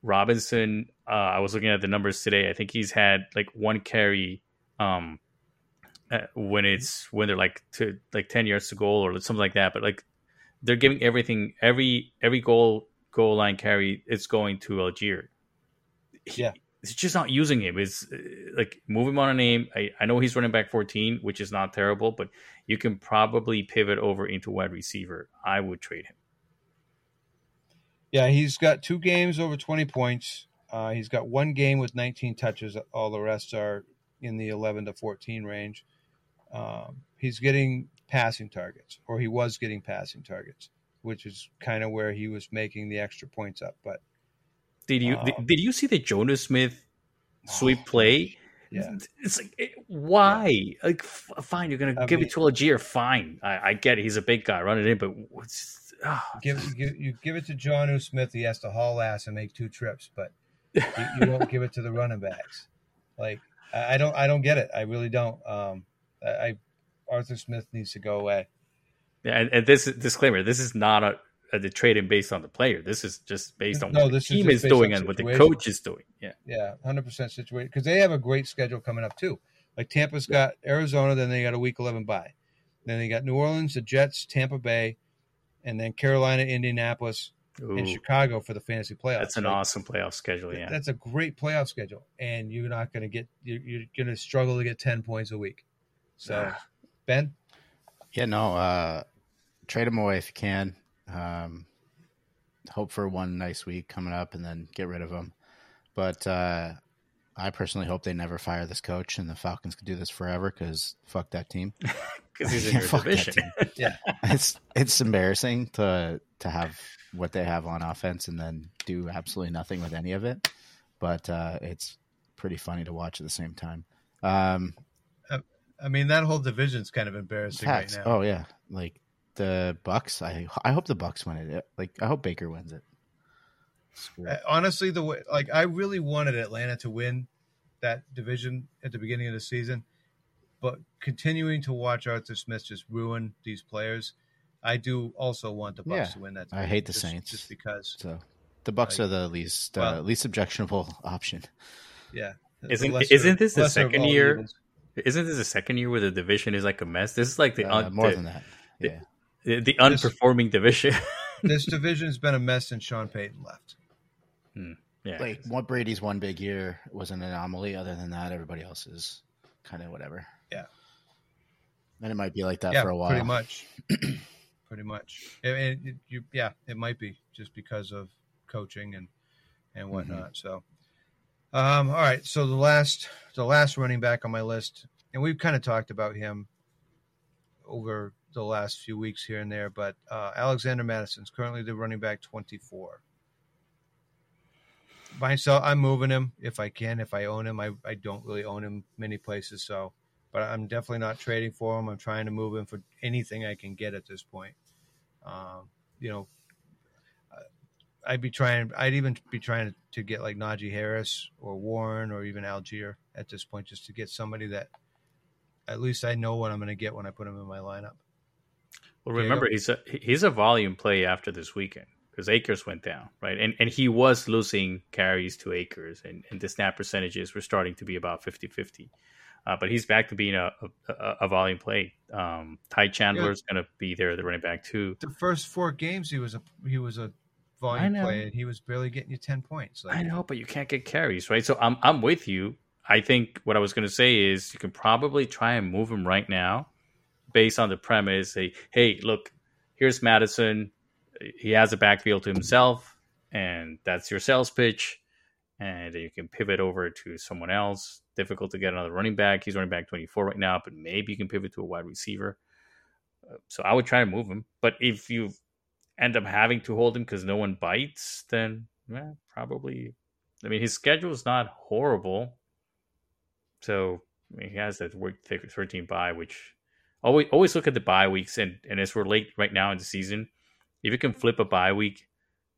Robinson, uh, I was looking at the numbers today. I think he's had like one carry um, uh, when it's when they're like to like ten yards to goal or something like that. But like they're giving everything every every goal goal line carry. It's going to Allgeier. He- Yeah. it's just not using him. It's uh, like move him on a name. I, I know he's running back 14, which is not terrible, but you can probably pivot over into wide receiver. I would trade him. Yeah, he's got two games over 20 points. Uh, he's got one game with 19 touches. All the rest are in the 11 to 14 range. Um, he's getting passing targets, or he was getting passing targets, which is kind of where he was making the extra points up. But Did you did, Um, did you see the Jonnu Smith sweep Oh, play? yeah, It's like it- why? Like f- fine, you're gonna I give mean- it to Allgeier. Fine, I, I get it. He's a big guy, run it in, but what's, ah, give, give you give it to Jonnu Smith. He has to haul ass and make two trips, but you, you don't give it to the running backs. Like I I don't, I don't get it. I really don't. Um, I, I Arthur Smith needs to go away. Yeah, and, and this disclaimer: this is not a, a the trading based on the player. This is just based on No, what the this is team is doing on and what the coach is doing. Yeah, Yeah, hundred percent situation because they have a great schedule coming up too. Like Tampa's got Arizona, then they got a Week Eleven bye, then they got New Orleans, the Jets, Tampa Bay, and then Carolina, Indianapolis, and Chicago for the fantasy playoffs. that's an Like, awesome playoff schedule. Yeah, That's a great playoff schedule, and you're not going to get you're, you're going to struggle to get ten points a week. So, Ah. Benn, Yeah, no. Uh, trade them away if you can. Um, hope for one nice week coming up, and then get rid of them. But uh, I personally hope they never fire this coach, and the Falcons can do this forever because fuck that team. because he's in Yeah, your division. team. it's it's embarrassing to to have what they have on offense and then do absolutely nothing with any of it. But uh, it's pretty funny to watch at the same time. Um, I mean that whole division's kind of embarrassing right now. Oh yeah, like the Bucs. I I hope the Bucs win it. Like I hope Baker wins it. Screw it. Uh, honestly, the way like I really wanted Atlanta to win that division at the beginning of the season, but continuing to watch Arthur Smith just ruin these players, I do also want the Bucs Yeah, to win that. I hate the just- Saints. just because. So the Bucs Like, are the least uh, least objectionable option. Yeah, Isn't- lesser- isn't this the second year- evils. Isn't this the second year where the division is like a mess? This is like the Uh, un- more the, than that. Yeah. the, the unperforming division. this division's been a mess since Sean Payton left. yeah, Like what Brady's one big year was an anomaly. Other than that, everybody else is kind of whatever. And it might be like that yeah, for a while. pretty much. pretty much. And it, it- you, yeah, it might be just because of coaching and and Mm-hmm. whatnot. So, um, all right. So the last the last running back on my list, and we've kind of talked about him over the last few weeks here and there, but uh, Alexander Mattison's currently the running back twenty four. Myself, I'm moving him if I can. If I own him, I, I don't really own him many places, so but I'm definitely not trading for him. I'm trying to move him for anything I can get at this point. Um, you know, I'd be trying. I'd even be trying to get like Najee Harris or Warren or even Allgeier at this point, just to get somebody that at least I know what I'm going to get when I put him in my lineup. Well, Diego? remember he's a he's a volume play after this weekend because Akers went down, right? And and he was losing carries to Akers, and, and the snap percentages were starting to be about 50-50. Uh, but he's back to being a a, a volume play. Um, Ty Chandler's going to be there, the running back too. The first four games, he was a he was a volume play, and he was barely getting you ten points. Like, I know, but you can't get carries, right? So I'm I'm with you. I think what I was going to say is you can probably try and move him right now, based on the premise. Say, hey, look, here's Mattison. He has a backfield to himself, and that's your sales pitch. And you can pivot over to someone else. Difficult to get another running back. He's running back 24 right now, but maybe you can pivot to a wide receiver. Uh, So I would try to move him. But if you end up having to hold him because no one bites, then eh, probably. I mean, his schedule is not horrible. So I mean, he has that week 13 bye, which always always look at the bye weeks. And, and as we're late right now in the season, if you can flip a bye week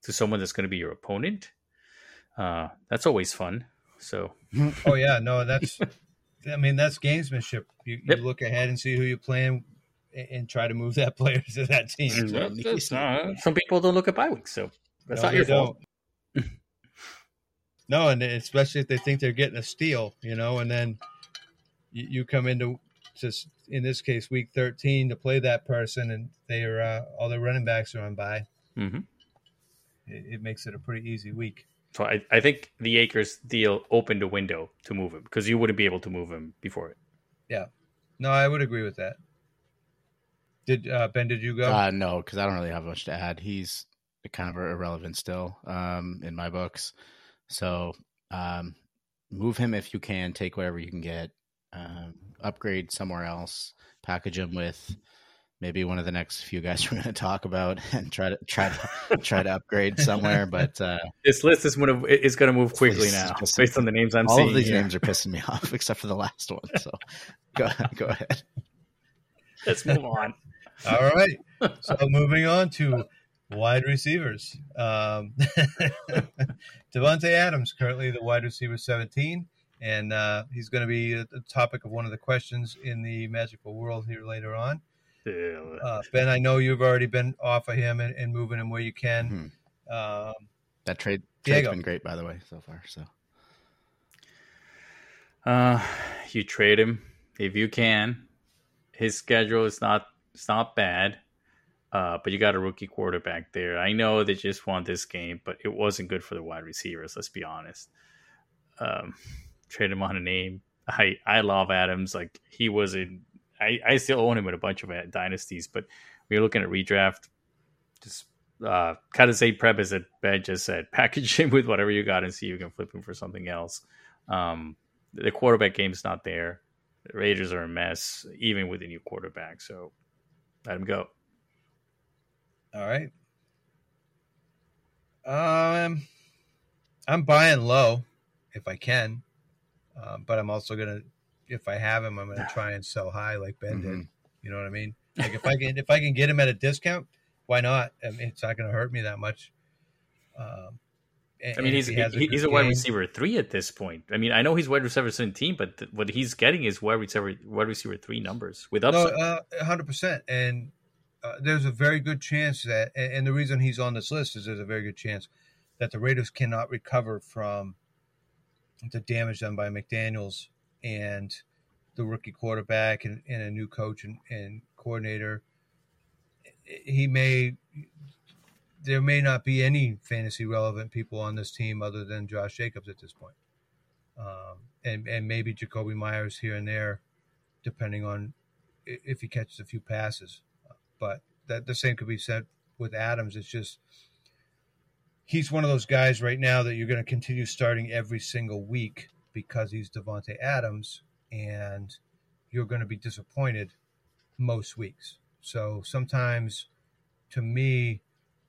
to someone that's going to be your opponent, uh, that's always fun. So oh yeah, no, that's. I mean, that's gamesmanship. You, you Yep. look ahead and see who you're playing, and, and try to move that player to that team. So, That's- that's, some people don't look at bye weeks, so that's No, not your fault. don't. no, and especially if they think they're getting a steal, you know, and then you, you come into just in this case week 13 to play that person, and they are uh, all their running backs are on bye. hmm It, it makes it a pretty easy week. So I, I think the Akers deal opened a window to move him because you wouldn't be able to move him before it. Yeah. No, I would agree with that. Did uh, Benn? Did you go? Uh, no, because I don't really have much to add. He's kind of irrelevant still um, in my books. So um, move him if you can. Take whatever you can get. Um, upgrade somewhere else. Package him with maybe one of the next few guys we're going to talk about, and try to try to try to upgrade somewhere. But uh, This list is gonna is going to move quickly now, just- based on the names I'm all seeing. of these here. names are pissing me off, except for the last one. So go go ahead. Let's move on. All right. So moving on to wide receivers. Um, Davante Adams, currently the wide receiver 17, and uh, he's going to be the topic of one of the questions in the magical world here later on. Uh, Uh, ben, I know you've already been off of him and, and moving him where you can. Um, That trade trade's Diego. been great, by the way, so far. So Uh, you trade him if you can. His schedule is not it's not bad, uh, but you got a rookie quarterback there. I know they just won this game, but it wasn't good for the wide receivers. Let's be honest. Um, trade him on a name. I I love Adams. Like he was in. I I still own him in a bunch of uh, dynasties, but we're looking at redraft. Just uh, kind of say premise that Benn just said. Package him with whatever you got and see if you can flip him for something else. Um, the quarterback game's not there. The Raiders are a mess, even with a new quarterback. So let him go. all right. Um, I'm buying low if I can, um, but I'm also gonna, if I have him, I'm gonna try and sell high like Benn did. Mhm. You know what I mean? Like if I can if I can get him at a discount, why not? I mean, it's not going to hurt me that much. Um, and- I mean, he's if he a he- he's a wide game- receiver three at this point. I mean, I know he's wide receiver seventeen, but th- what he's getting is wide receiver wide receiver three numbers with No, upside. uh, hundred percent. And uh, there's a very good chance that, and, and the reason he's on this list is there's a very good chance that the Raiders cannot recover from the damage done by McDaniels and the rookie quarterback and, and a new coach and, and coordinator, he may there may not be any fantasy relevant people on this team other than Josh Jacobs at this point, um, and and maybe Jakobi Meyers here and there, depending on if he catches a few passes. But that the same could be said with Adams. It's just he's one of those guys right now that you're going to continue starting every single week because he's Davante Adams, and you're going to be disappointed most weeks. So sometimes, to me,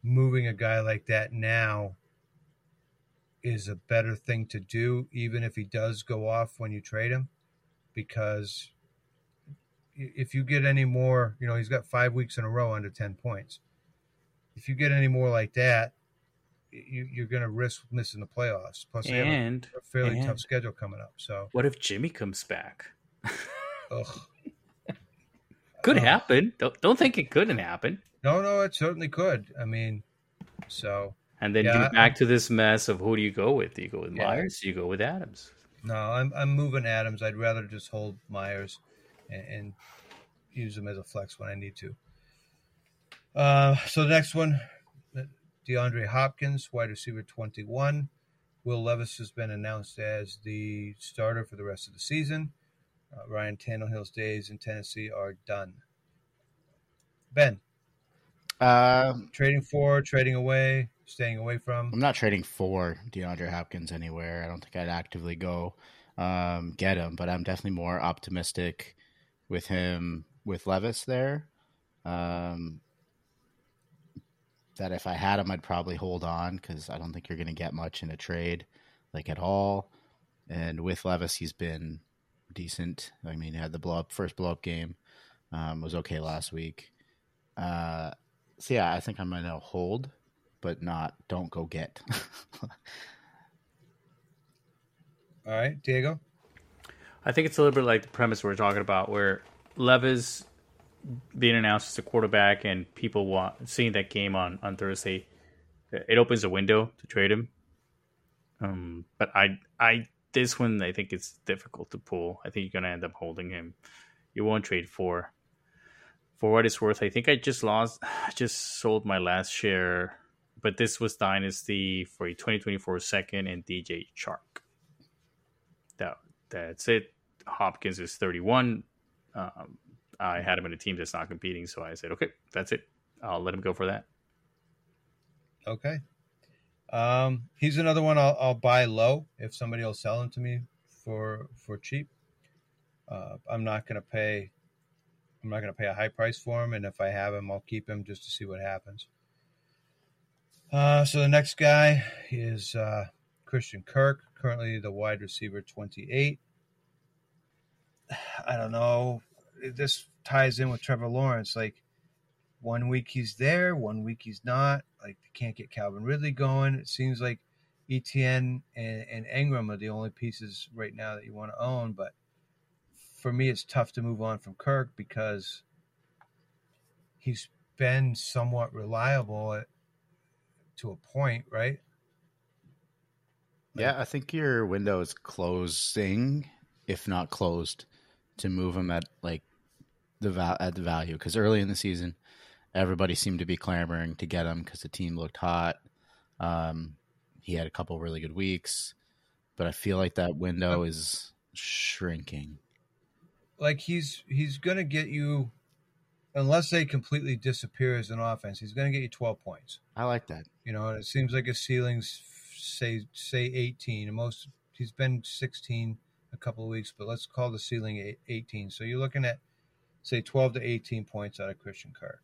moving a guy like that now is a better thing to do, even if he does go off when you trade him, because if you get any more, you know, he's got five weeks in a row under 10 points. If you get any more like that, you, are going to risk missing the playoffs. Plus, and, have a, fairly and tough schedule coming up. So, what if Jimmy comes back? ugh. Could Uh, happen. Don't, don't think it couldn't happen. No, no, it certainly could. I mean, so And then Yeah, you're I- back to this mess of who do you go with? Do you go with Yeah. Meyers? Do you go with Adams? no, I'm I'm moving Adams. I'd rather just hold Meyers and, and use him as a flex when I need to. Uh, so the next one, DeAndre Hopkins, wide receiver 21. Will Levis has been announced as the starter for the rest of the season. Uh, Ryan Tannehill's days in Tennessee are done. Benn, Um, trading for, trading away, staying away from. I'm not trading for DeAndre Hopkins anywhere. I don't think I'd actively go um, get him, but I'm definitely more optimistic with him with Levis there. Um, that if I had him, I'd probably hold on because I don't think you're going to get much in a trade, like at all. And with Levis, he's been decent. I mean, he had the blow up first blow up game, um, was okay last week. Uh, so yeah, I think I'm going to hold but not don't go get. All right, Diego. I think it's a little bit like the premise we are talking about, where Levis being announced as a quarterback and people want seeing that game on on Thursday, it opens a window to trade him. Um, but I I this one I think it's difficult to pull. I think you're gonna end up holding him. You won't trade for. For what it's worth, I think I just lost, I just sold my last share, but this was Dynasty for a 2024 second and DJ Chark. That that's it. Hopkins is 31. Um, I had him in a team that's not competing, so I said, okay, that's it. I'll let him go for that. Okay. Um, he's another one I'll, I'll buy low if somebody will sell him to me for for cheap. Uh, I'm not going to pay. I'm not going to pay a high price for him, and if I have him, I'll keep him just to see what happens. Uh, so the next guy is uh, Christian Kirk, currently the wide receiver 28. I don't know. This ties in with Trevor Lawrence. Like one week he's there, one week he's not. Like they can't get Calvin Ridley going. It seems like ETN and, and Engram are the only pieces right now that you want to own. But for me, it's tough to move on from Kirk because he's been somewhat reliable at, to a point, right? yeah, I think your window is closing, if not closed, to move him at like the val- at the value because early in the season, everybody seemed to be clamoring to get him because the team looked hot. Um, he had a couple really good weeks, but I feel like that window is shrinking. Like he's he's gonna get you, unless they completely disappear as an offense. He's gonna get you 12 points. I like that. You know, and it seems like his ceiling's say say 18. And most he's been 16 a couple of weeks, but let's call the ceiling 18. So you're looking at say 12 to 18 points out of Christian Kirk.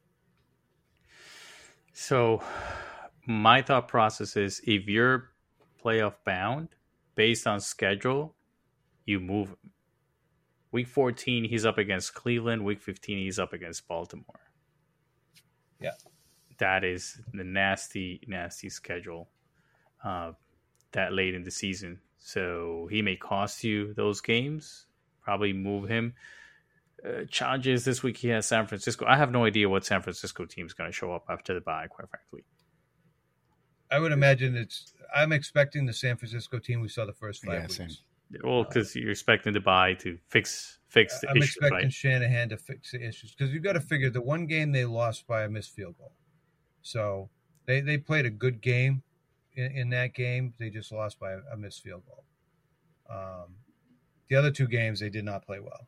So, my thought process is if you're playoff bound based on schedule, you move him. Week 14, he's up against Cleveland. Week 15, he's up against Baltimore. Yeah. That is the nasty, nasty schedule uh, that late in the season. So he may cost you those games. Probably move him. Uh, challenges this week he has San Francisco. I have no idea what San Francisco team is going to show up after the bye, quite frankly. I would imagine it's. I'm expecting the San Francisco team we saw the first five Yeah, weeks. same. Well, because you're expecting the bye to fix fix the issues. I'm issue, expecting right? Shanahan to fix the issues because you've got to figure the one game they lost by a missed field goal. So they, they played a good game in, in that game. They just lost by a, a missed field goal. Um, the other two games they did not play well.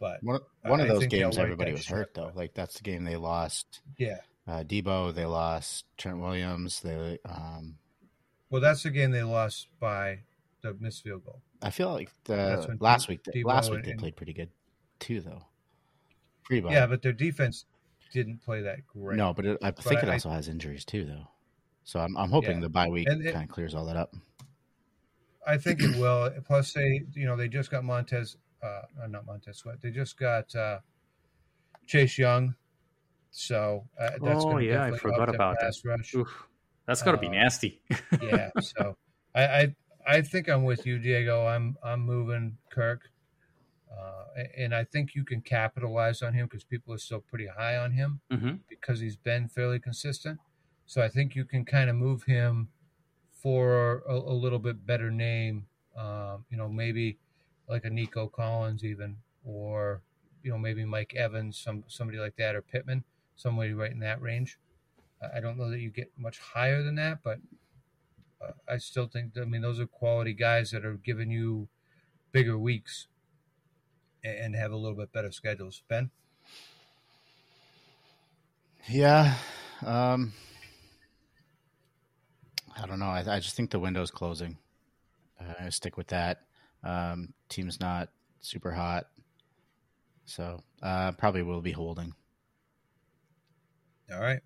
But One, one of those games, everybody was hurt though. Like that's the game they lost. yeah, Uh, Deebo, they lost Trent Williams. They, um, well, that's the game they lost by the missed field goal. I feel like the last week, Deebo last week they and- played pretty good too, though. Bad. Yeah, but their defense didn't play that great. no, but it, I think it I- also has injuries too, though. So I'm, I'm hoping Yeah. the bye week kind of clears all that up. I think it will. Plus, they you know they just got Montez, uh, not Montez Sweat. They just got uh, Chase Young, so uh, that's Oh, yeah, I forgot about that. rush. Oof, that's got to be Uh, nasty. yeah, so I, I I think I'm with you, Diego. I'm I'm moving Kirk, uh, and I think you can capitalize on him because people are still pretty high on him hmm because he's been fairly consistent. So I think you can kind of move him for a, a little bit better name. Um, you know, maybe like a Nico Collins, even, or you know, maybe Mike Evans, some somebody like that, or Pittman, somebody right in that range. I- don't know that you get much higher than that, but uh, I still think. I mean, those are quality guys that are giving you bigger weeks and, and have a little bit better schedules. Benn. Yeah. Um, I don't know. I, I just think the window's closing. Uh, I stick with that. Um, team's not super hot, so uh, probably will be holding. All right.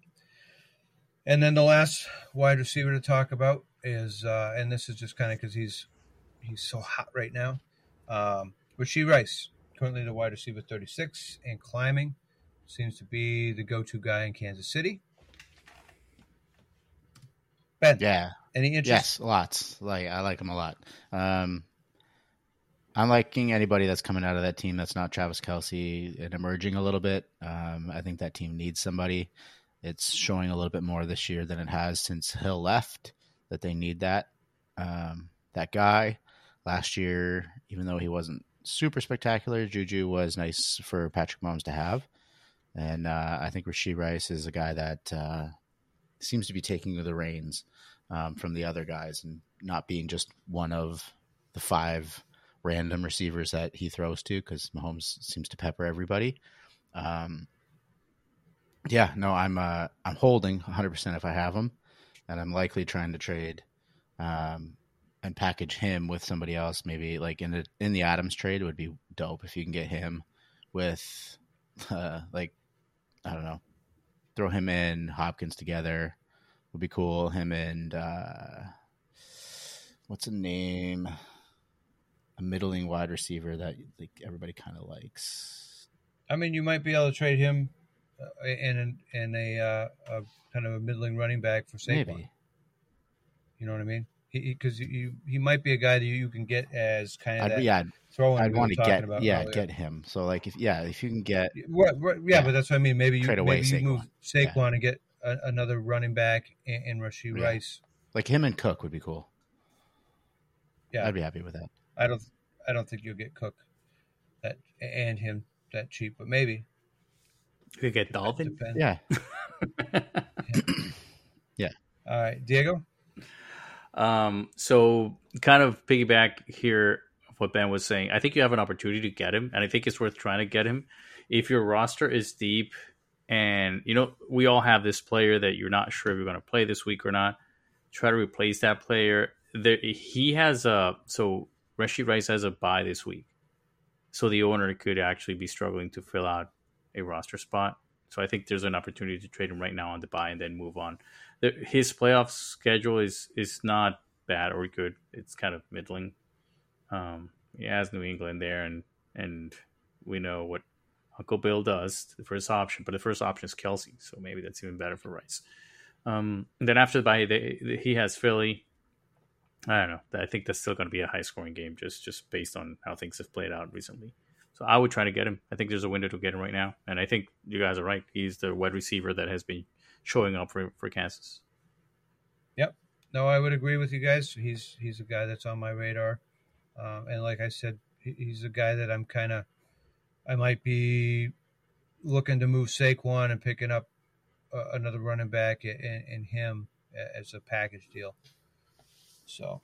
And then the last wide receiver to talk about is, uh, and this is just kind of because he's he's so hot right now. Um, Rashee Rice, currently the wide receiver 36 and climbing, seems to be the go-to guy in Kansas City. Benn, Yeah. any interest? Yes, lots. Like I like him a lot. Um, I'm liking anybody that's coming out of that team that's not Travis Kelce and emerging a little bit. Um, I think that team needs somebody. It's showing a little bit more this year than it has since Hill left. That they need that um, that guy. Last year, even though he wasn't super spectacular, Juju was nice for Patrick Mahomes to have, and uh, I think Rashee Rice is a guy that uh, seems to be taking the reins um, from the other guys and not being just one of the five random receivers that he throws to because Mahomes seems to pepper everybody. Um, yeah, no, I'm uh, I'm holding 100 percent if I have him, and I'm likely trying to trade um, and package him with somebody else. Maybe like in the in the Adams trade would be dope if you can get him with uh, like I don't know, throw him in Hopkins together would be cool. Him and uh, what's a name? A middling wide receiver that like everybody kind of likes. I mean, you might be able to trade him uh, in in a, uh, a kind of a middling running back for Saquon. Maybe. You know what I mean? Because he, he, he might be a guy that you can get as kind of I'd, yeah, I'd, throwing. I'd want to get yeah earlier. get him. So like if yeah if you can get Right, right, yeah, Yeah. but that's what I mean. Maybe you Trade away maybe you move Saquon. Saquon and get a, another running back and, in Rashee Yeah. Rice. like him and Cook would be cool. Yeah, I'd be happy with that. I don't I don't think you'll get Cook that and him that cheap, but maybe. You could get Dalvin. Depends. Yeah, All right, Diego. Um, so kind of piggyback here of what Benn was saying. I think you have an opportunity to get him, and I think it's worth trying to get him. If your roster is deep, and you know we all have this player that you're not sure if you're going to play this week or not, try to replace that player. There, he has a so Rashee Rice has a bye this week, so the owner could actually be struggling to fill out a roster spot. So I think there's an opportunity to trade him right now on the bye and then move on. The, his playoff schedule is is not bad or good. It's kind of middling. Um, he has New England there, and and we know what Uncle Bill does. The first option, but the first option is Kelce, so maybe that's even better for Rice. Um, then after the bye, they, they- he has Philly. I don't know. I think that's still going to be a high scoring game, just just based on how things have played out recently. So I would try to get him. I think there's a window to get him right now, and I think you guys are right. He's the wide receiver that has been showing up for for Kansas. Yep. No, I would agree with you guys. He's he's a guy that's on my radar. Um, and like I said, he's a guy that I'm kind of, I might be looking to move Saquon and picking up uh, another running back in, in, him as a package deal. So,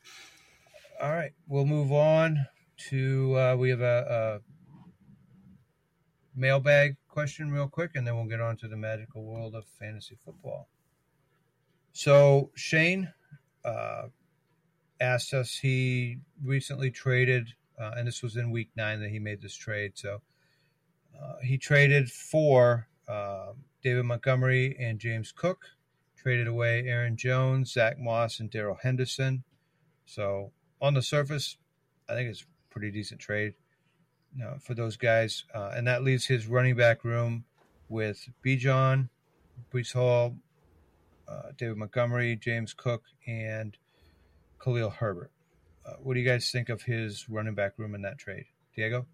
all right, we'll move on to uh, we have a, a mailbag question real quick, and then we'll get on to the magical world of fantasy football. So Shane uh, asked us. He recently traded, uh, and this was in week nine that he made this trade. So uh, he traded for um, David Montgomery and James Cook. Traded away Aaron Jones, Zach Moss, and Darrell Henderson. So on the surface, I think it's pretty decent trade you know, for those guys, uh, and that leaves his running back room with Bijan, Breece Hall, uh, David Montgomery, James Cook, and Khalil Herbert. Uh, what do you guys think of his running back room in that trade, Diego?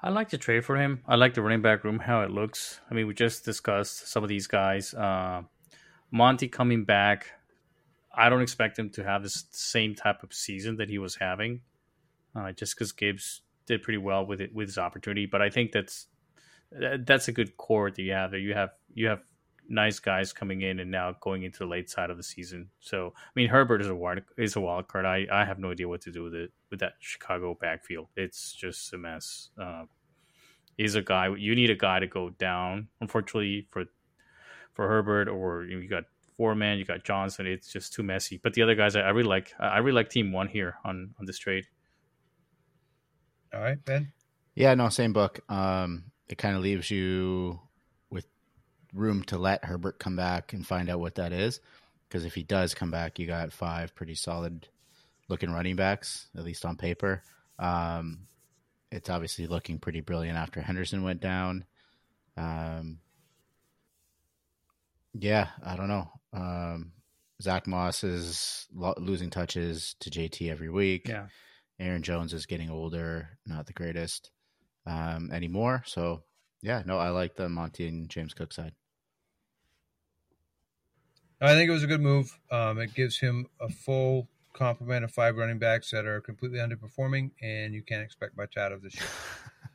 I like the trade for him. I like the running back room, how it looks. I mean, we just discussed some of these guys. Uh, Monty coming back, I don't expect him to have the same type of season that he was having, uh, just because Gibbs did pretty well with it with his opportunity. But I think that's that's a good core that you have there. You have you have nice guys coming in and now going into the late side of the season. So I mean Herbert is a wild is a wild card. I, I have no idea what to do with it with that Chicago backfield. It's just a mess. Uh, he's a guy you need a guy to go down. Unfortunately for for Herbert or you got Foreman, you got Johnson. It's just too messy. But the other guys, I, I really like. I really like Team One here on on this trade. All right, Benn. Yeah, no, same book. Um, it kind of leaves you with room to let Herbert come back and find out what that is. Because if he does come back, you got five pretty solid looking running backs, at least on paper. Um, it's obviously looking pretty brilliant after Henderson went down. Um, yeah, I don't know. Um, Zach Moss is lo- losing touches to JT every week. Yeah. Aaron Jones is getting older, not the greatest um, anymore. So, yeah, no, I like the Monty and James Cook side. I think it was a good move. Um, it gives him a full complement of five running backs that are completely underperforming, and you can't expect much out of this year.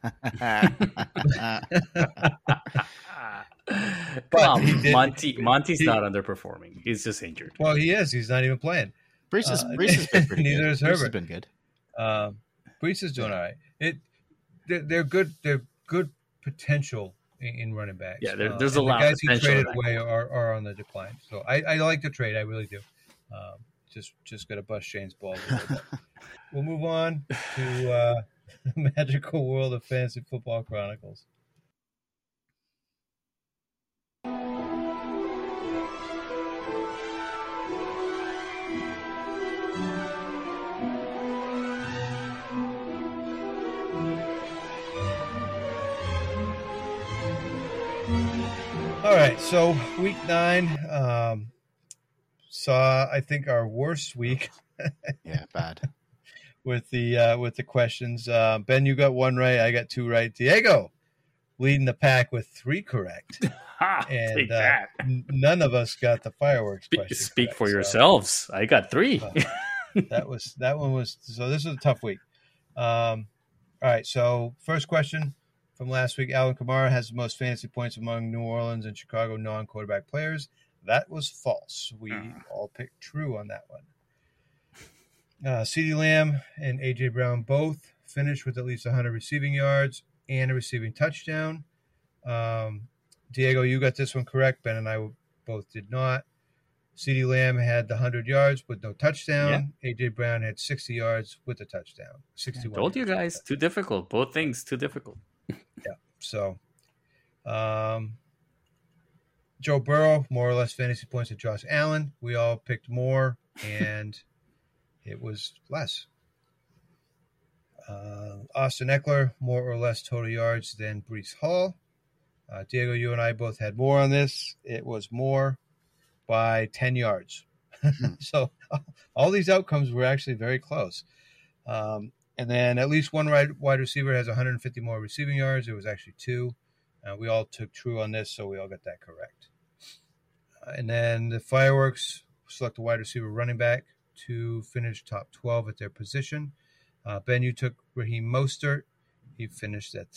but did, Monty Monty's he, not underperforming. He's just injured. Well, he is. He's not even playing. Breece, is, uh, Breece has been pretty neither good. is Herbert. Breece has been good. Um, Breece is doing all right. It they're, they're good. They're good potential in, in running backs. Yeah, there, there's uh, a lot. The guys he traded away are, are on the decline. So I, I like the trade. I really do. Um, just just got to bust Shane's balls. we'll move on to uh, the magical world of fantasy football chronicles. Right, so week nine um, saw I think our worst week. yeah, bad. with the uh, with the questions, uh, Benn, you got one right. I got two right. Diego leading the pack with three correct, and uh, n- none of us got the fireworks speak, question. Speak correct, for so. yourselves. I got three. that was that one was so. This is a tough week. Um, all right, so first question from last week. Alvin Kamara has the most fantasy points among New Orleans and Chicago non quarterback players. That was false. We uh. all picked true on that one. Uh, CeeDee Lamb and A.J. Brown both finished with at least 100 receiving yards and a receiving touchdown. Um, Diego, you got this one correct. Ben and I both did not. CeeDee Lamb had the 100 yards with no touchdown. Yeah. A.J. Brown had 60 yards with a touchdown. 61. I told you guys, too difficult. Both things, too difficult yeah. So, um, Joe Burrow, more or less fantasy points to Josh Allen. We all picked more, and it was less. Uh, Austin Ekeler, more or less total yards than Breece Hall. Uh, Diego, you and I both had more on this. It was more by 10 yards. Hmm. so all these outcomes were actually very close. Um, and then at least one wide receiver has 150 more receiving yards. It was actually two. Uh, we all took true on this, so we all got that correct. Uh, and then the fireworks select a wide receiver running back to finish top 12 at their position. Uh, Benn, you took Raheem Mostert. He finished at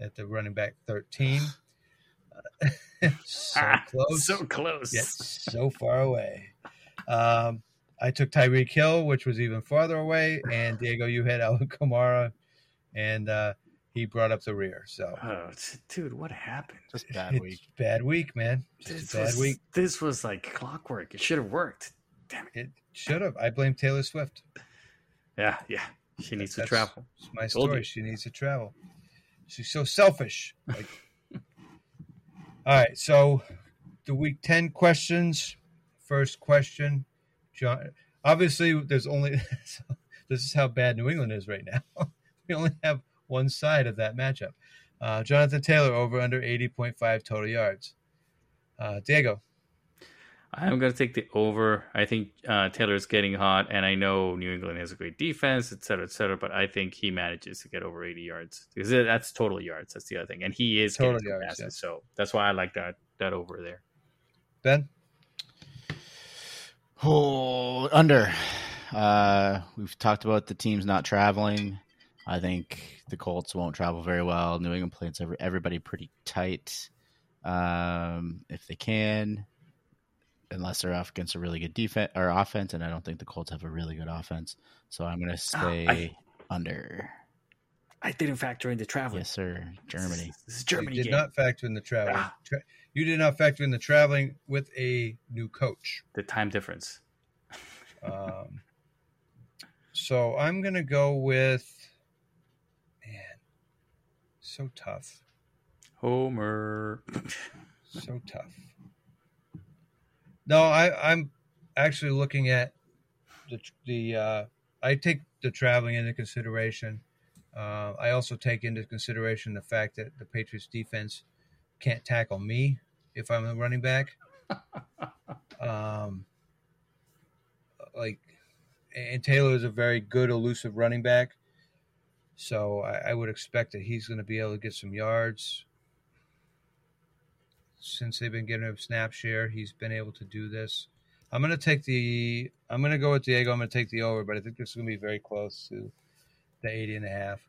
at the running back 13. Uh, so Ah, close. So close. yet so far away. Um, I took Tyreek Hill, which was even farther away, and Diego, you had Alvin Kamara, and uh, he brought up the rear. So Oh, t- dude, what happened? Just bad it's week. bad week, man. Just This bad was, week. This was like clockwork. It should have worked. Damn it. It should have. I blame Taylor Swift. Yeah, yeah. She needs to That's- travel. It's my Told story. you. She needs to travel. She's so selfish. Like, all right, so the week ten questions. First question, John. Obviously, there's only this is how bad New England is right now. we only have one side of that matchup. Uh, Jonathan Taylor over under eighty point five total yards. Uh, Diego, I'm going to take the over. I think uh, Taylor's getting hot, and I know New England has a great defense, et cetera, et cetera, but I think he manages to get over 80 yards because that's total yards. That's the other thing. And he is Total yards, passes, yeah. so that's why I like that that over there. Benn, Oh, under. Uh, we've talked about the teams not traveling. I think the Colts won't travel very well. New England plays every, everybody pretty tight um, if they can, unless they're off against a really good defense or offense. And I don't think the Colts have a really good offense. So I'm going to stay I- under. I didn't factor in the travel. Yes, sir. Germany. This is Germany you did game. not factor in the travel. Ah. Tra- you did not factor in the traveling with a new coach. The time difference. Um, so I'm gonna go with man, so tough, Homer. so tough. No, I, I'm actually looking at the the. Uh, I take the traveling into consideration. Uh, I also take into consideration the fact that the Patriots defense can't tackle me if I'm a running back. um, like, and Taylor is a very good elusive running back, so I, I would expect that he's going to be able to get some yards. Since they've been giving him snap share, he's been able to do this. I'm going to take the. I'm going to go with Diego. I'm going to take the over, but I think this is going to be very close to the 80 and a half.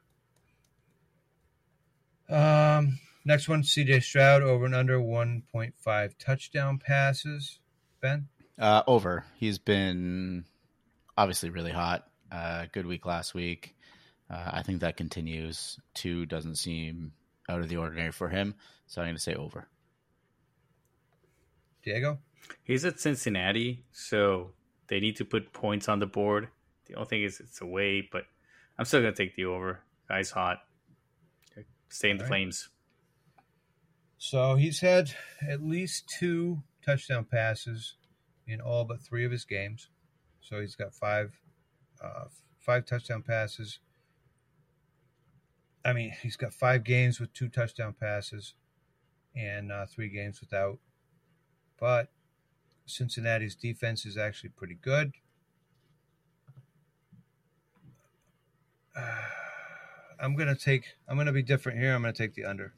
Um, next one, CJ Stroud over and under 1.5 touchdown passes. Benn, Uh, over. He's been obviously really hot. Uh, good week last week. Uh, I think that continues. Two doesn't seem out of the ordinary for him, so I'm going to say over. Diego, He's at Cincinnati, so they need to put points on the board. The only thing is it's away, but I'm still gonna take the over. Guy's hot. Stay in the All right. flames. So he's had at least two touchdown passes in all but three of his games. So he's got five, uh, five touchdown passes. I mean, he's got five games with two touchdown passes, and uh, three games without. But Cincinnati's defense is actually pretty good. I'm gonna take. I'm gonna be different here. I'm gonna take the under.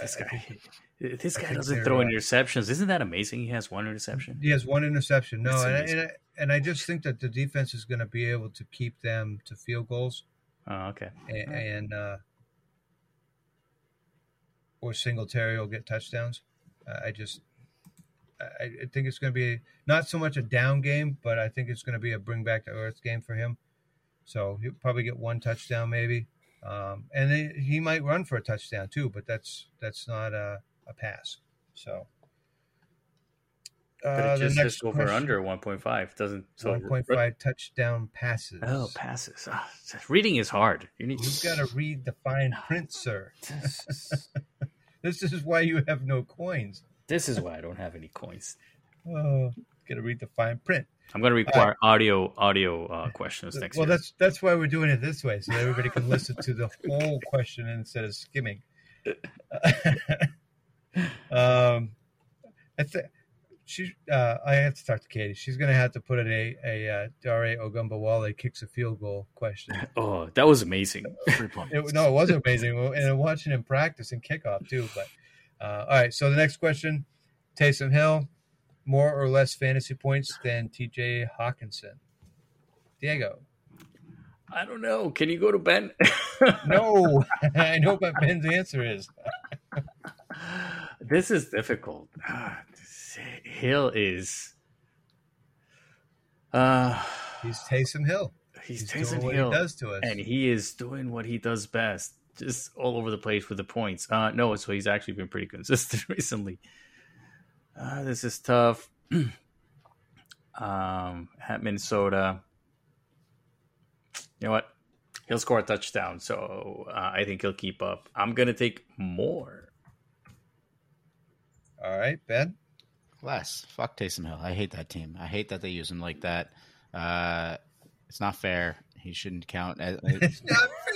Yeah, this I- I guy. This guy doesn't throw uh, interceptions. Isn't that amazing? He has one interception. He has one interception. No, and I, and, I, and I just think that the defense is going to be able to keep them to field goals Oh, okay. and, and uh, or Singletary will get touchdowns. I I just I, I think it's going to be not so much a down game, but I think it's going to be a bring back to earth game for him. So he'll probably get one touchdown maybe, um, and they, he might run for a touchdown too. But that's that's not a, a pass. So. But Uh, it just says over question- under 1.5. Doesn't so one point five touchdown passes. Oh, passes. Ah, reading is hard. You need. You've got to read the fine print, sir. This is why you have no coins. this is why I don't have any coins. Oh, got to read the fine print. I'm going to require audio audio uh, questions next well, year. that's that's why we're doing it this way, so that everybody can listen to the whole question instead of skimming. um, I think she. Uh, I have to talk to Katie. She's going to have to put in a a uh, Dare Ogunbowale kicks a field goal question. Oh, that was amazing. It, no, it was amazing, and watching him practice and kickoff too. But uh, all right, so the next question: Taysom Hill, more or less fantasy points than T.J. Hockenson? Diego, I don't know. Can you go to Benn? no, I know what Benn's answer is. this is difficult. Hill is. Uh, he's Taysom Hill. He's, he's Taysom Hill. What he does to us, and he is doing what he does best, just all over the place with the points. Uh, no, so he's actually been pretty consistent recently. Uh, this is tough. um, at Minnesota, you know what? He'll score a touchdown, so uh, I think he'll keep up. I'm gonna take more. All right, Benn. Less. Fuck Taysom Hill. I hate that team. I hate that they use him like that. Uh, it's not fair. He shouldn't count. As,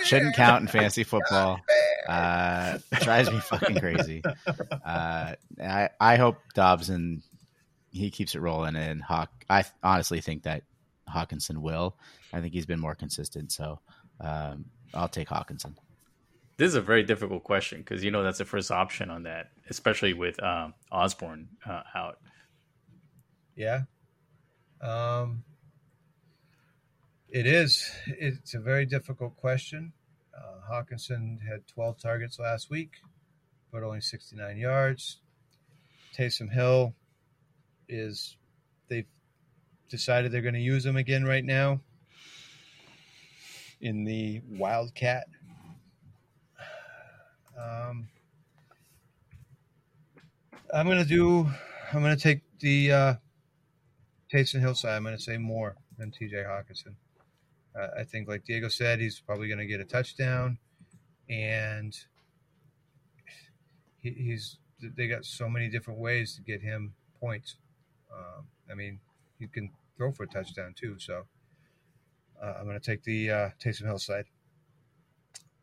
shouldn't count in fantasy football. Uh, drives me fucking crazy. Uh, I I hope Dobbs and he keeps it rolling. And Hawk, I honestly think that Hockenson will. I think he's been more consistent. So um, I'll take Hockenson. This is a very difficult question because you know that's the first option on that, especially with um, Osborn uh, out. Yeah, um, it is. It's a very difficult question. Uh, Hockenson had 12 targets last week, but only 69 yards. Taysom Hill is they've decided they're going to use him again right now in the Wildcat. Um, I'm going to do. I'm going to take the uh, Taysom Hill side. I'm going to say more than T.J. Hockenson. Uh, I think, like Diego said, he's probably going to get a touchdown, and he, he's. They got so many different ways to get him points. Um, I mean, you can throw for a touchdown too. So uh, I'm going to take the uh, Taysom Hill side.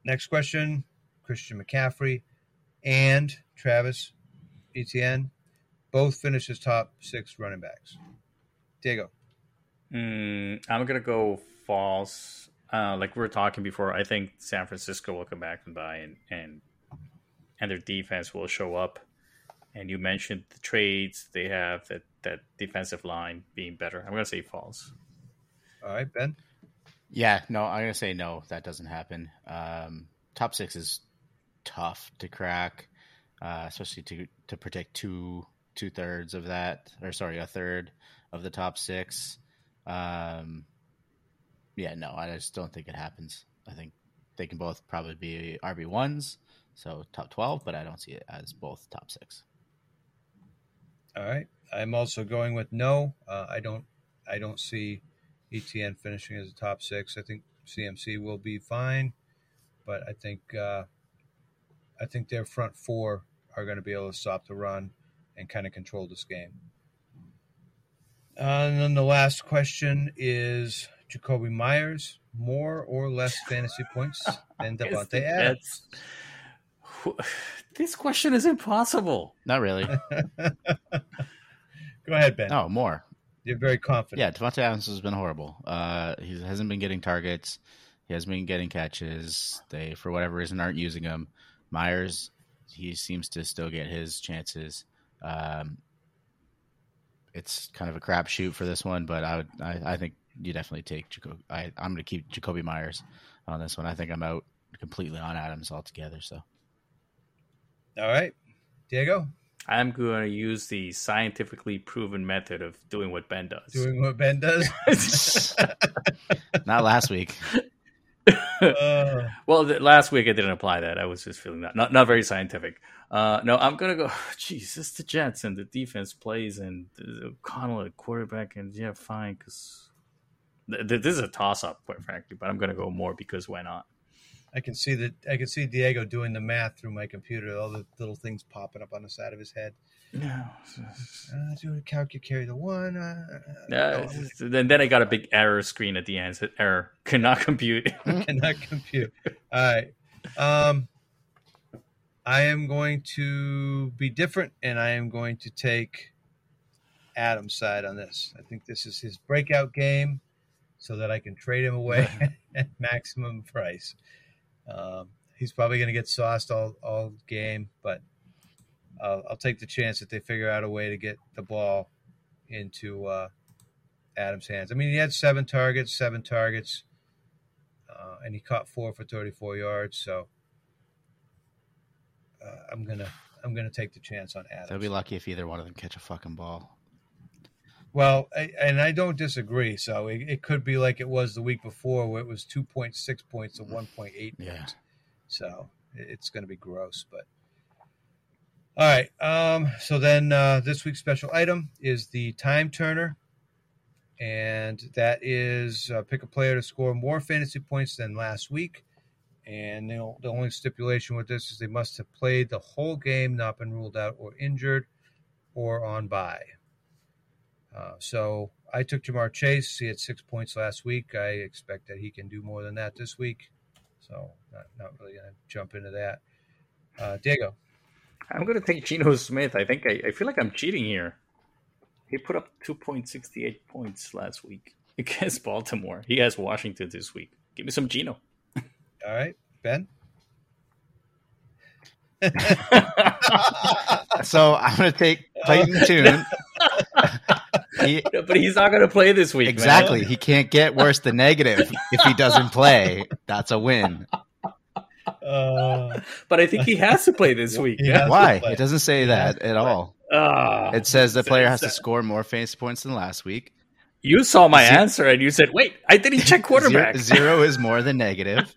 Next question Christian McCaffrey and Travis Etienne both finished as top six running backs. Diego. Mm, I'm going to go false. Uh, like we were talking before, I think San Francisco will come back and buy and, and and their defense will show up. And you mentioned the trades they have that that defensive line being better. I'm going to say false. All right, Ben. Yeah, no, I'm going to say no. That doesn't happen. Um, top six is tough to crack, uh, especially to to protect two two thirds of that, or sorry, a third of the top six. Um, yeah, no, I just don't think it happens. I think they can both probably be RB ones, so top twelve, but I don't see it as both top six. All right, I'm also going with no. Uh, I don't. I don't see Etienne finishing as a top six. I think CMC will be fine, but I think uh, I think their front four are going to be able to stop the run and kind of control this game. Uh, and then the last question is Jakobi Meyers more or less fantasy points than Davante Adams? This question is impossible. Not really. Go ahead, Benn. No, more. You're very confident. Yeah, Davante Adams has been horrible. Uh, he hasn't been getting targets. He hasn't been getting catches. They, for whatever reason, aren't using him. Myers, he seems to still get his chances. Um, it's kind of a crapshoot for this one, but I would, I, I think you definitely take Jacob. I, I'm going to keep Jakobi Meyers on this one. I think I'm out completely on Adams altogether. So, all right, Diego. I'm going to use the scientifically proven method of doing what Benn does. Doing what Benn does. Not last week. uh, well, the, last week I didn't apply that. I was just feeling that not not very scientific. Uh, no, I'm gonna go. Jeez, it's the Jets and the defense plays and O'Connell at quarterback and yeah, fine. Because th- th- this is a toss up, quite frankly. But I'm gonna go more because why not? I can see that. I can see Diego doing the math through my computer. All the little things popping up on the side of his head. No, uh, do a calc. Carry the one. Uh, uh, then, then I got a big error screen at the end. Said error cannot compute. cannot compute. All right. Um, I am going to be different, and I am going to take Adams' side on this. I think this is his breakout game, so that I can trade him away at maximum price. Um, he's probably going to get sauced all, all game, but I'll, I'll, take the chance that they figure out a way to get the ball into uh, Adams' hands. I mean, he had seven targets, seven targets. uh, and he caught four for 34 yards. So uh, I'm gonna I'm gonna take the chance on Adams. They'll be lucky if either one of them catch a fucking ball. Well, I, and I don't disagree. So it, it could be like it was the week before, where it was 2.6 points to 1.8 Yeah. points. So it's going to be gross. But all right. Um, so then uh, this week's special item is the time turner, and that is uh, pick a player to score more fantasy points than last week. And the only stipulation with this is they must have played the whole game, not been ruled out or injured, or on bye. Uh, so I took Ja'Marr Chase. He had six points last week. I expect that he can do more than that this week. So not, not really going to jump into that. Uh, Diego. I'm gonna take Geno Smith. I think I, I feel like I'm cheating here. He put up 2.68 points last week against Baltimore. He has Washington this week. Give me some Geno. All right, Benn. So I'm going to take Clayton Tune. He, but he's not gonna play this week. man. exactly. He can't get worse than negative if he doesn't play. That's a win. Uh, But I think he has to play this week. Yeah. Why? It doesn't say that at all. Ah, It says the player has to score more fantasy points than last week. you saw my Ze- answer and you said, "Wait, I didn't check quarterback." Zero, zero is more than negative.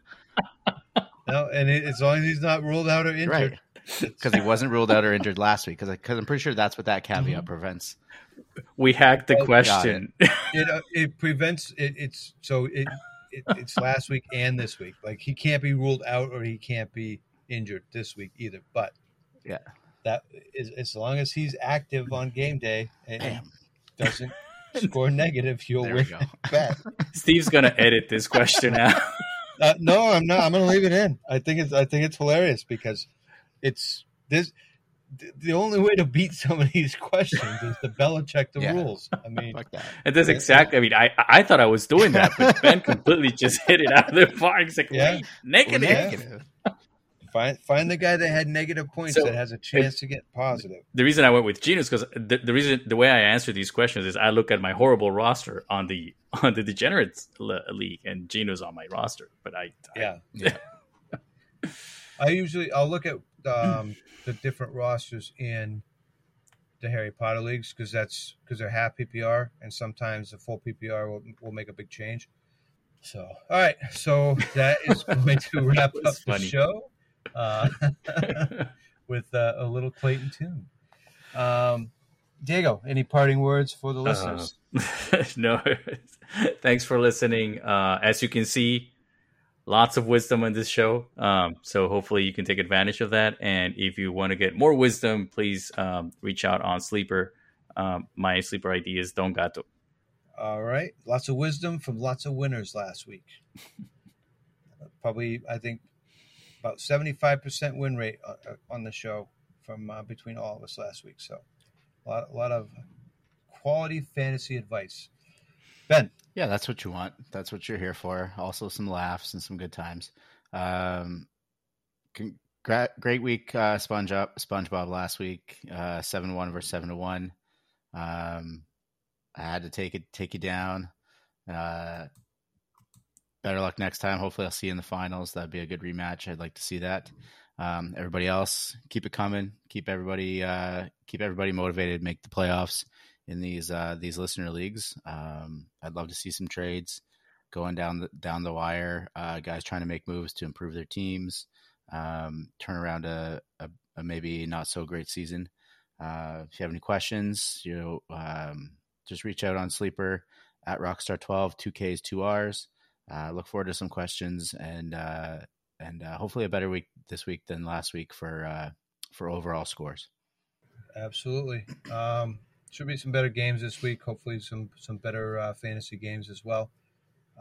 no, and it, as long as he's not ruled out or injured, Right. Because he wasn't ruled out or injured last week. Because I'm pretty sure that's what that caveat prevents. We hacked the Oh, question. it uh, it prevents it. It's so it, it it's last week and this week. Like he can't be ruled out or he can't be injured this week either. But Yeah. that is as long as he's active on game day and Damn. doesn't score negative, you'll There we win go. bet. Steve's gonna edit this question out. Uh, no, I'm not. I'm going to leave it in. I think it's. I think it's hilarious because it's this. Th- The only way to beat some of these questions is to Belichick the Yeah. rules. I mean, Fuck that. And that's exactly. I mean, I I thought I was doing that, but Benn completely just hit it out of the park. He's like, Yeah. wait, negative. Yeah. Negative. find find the guy that had negative points So, that has a chance to get positive. The reason I went with Geno is because the, the reason the way I answer these questions is I look at my horrible roster on the on the Degenerates league, and Geno's on my roster. But I, I Yeah. Yeah. I usually I'll look at um, the different rosters in the Harry Potter leagues because that's because they're half PPR and sometimes the full PPR will, will make a big change. So all right, so that is going to wrap up was the show uh, with uh, a little Clayton Tune. Um, Diego, any parting words for the listeners? no. Thanks for listening. Uh, as you can see, lots of wisdom on this show. Um, so hopefully you can take advantage of that. And if you want to get more wisdom, please um, reach out on Sleeper. Um, my sleeper ID is Don Gato. All right. Lots of wisdom from lots of winners last week. Probably, I think, about 75% win rate uh, uh, on the show from uh, between all of us last week. So, a lot, a lot of quality fantasy advice. Benn, Yeah, that's what you want. That's what you're here for. Also, some laughs and some good times. Um, con- gra- great week, uh, SpongeBob. SpongeBob last week, uh, seven one versus seven to one. Um, I had to take it, take you down. Uh, better luck next time. Hopefully, I'll see you in the finals. That'd be a good rematch. I'd like to see that. Um, everybody else, keep it coming. Keep everybody, uh, keep everybody motivated. Make the playoffs in these uh, these listener leagues. Um, I'd love to see some trades going down the down the wire. Uh, guys trying to make moves to improve their teams, um, turn around a, a, a maybe not so great season. Uh, if you have any questions, you know, um, just reach out on Sleeper at Rockstar12, two Ks, two Rs. Uh, look forward to some questions and uh, and uh, hopefully a better week this week than last week for for overall scores. absolutely. Um, should be some better games this week. Hopefully, some some better uh, fantasy games as well.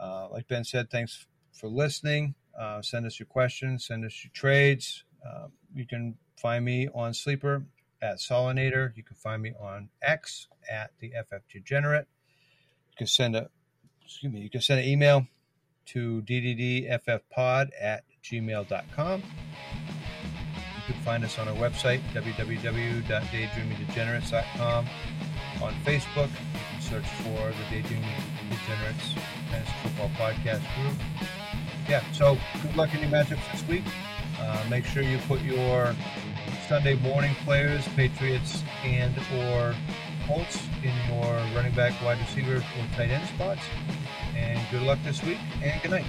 Uh, like Benn said, thanks for listening. Uh, send us your questions. Send us your trades. Uh, you can find me on Sleeper at Solinator. You can find me on X at the FF Degenerate. You can send a excuse me. You can send an email to dddffpod at gmail.com. You can find us on our website, www.daydreamingdegenerates.com. On Facebook, search for the Daydreaming Degenerates Fantasy Football Podcast group. yeah, so good luck in your matchups this week. Uh, make sure you put your Sunday morning players, Patriots and or Colts, in your running back, wide receiver, or tight end spots. And good luck this week, and good night.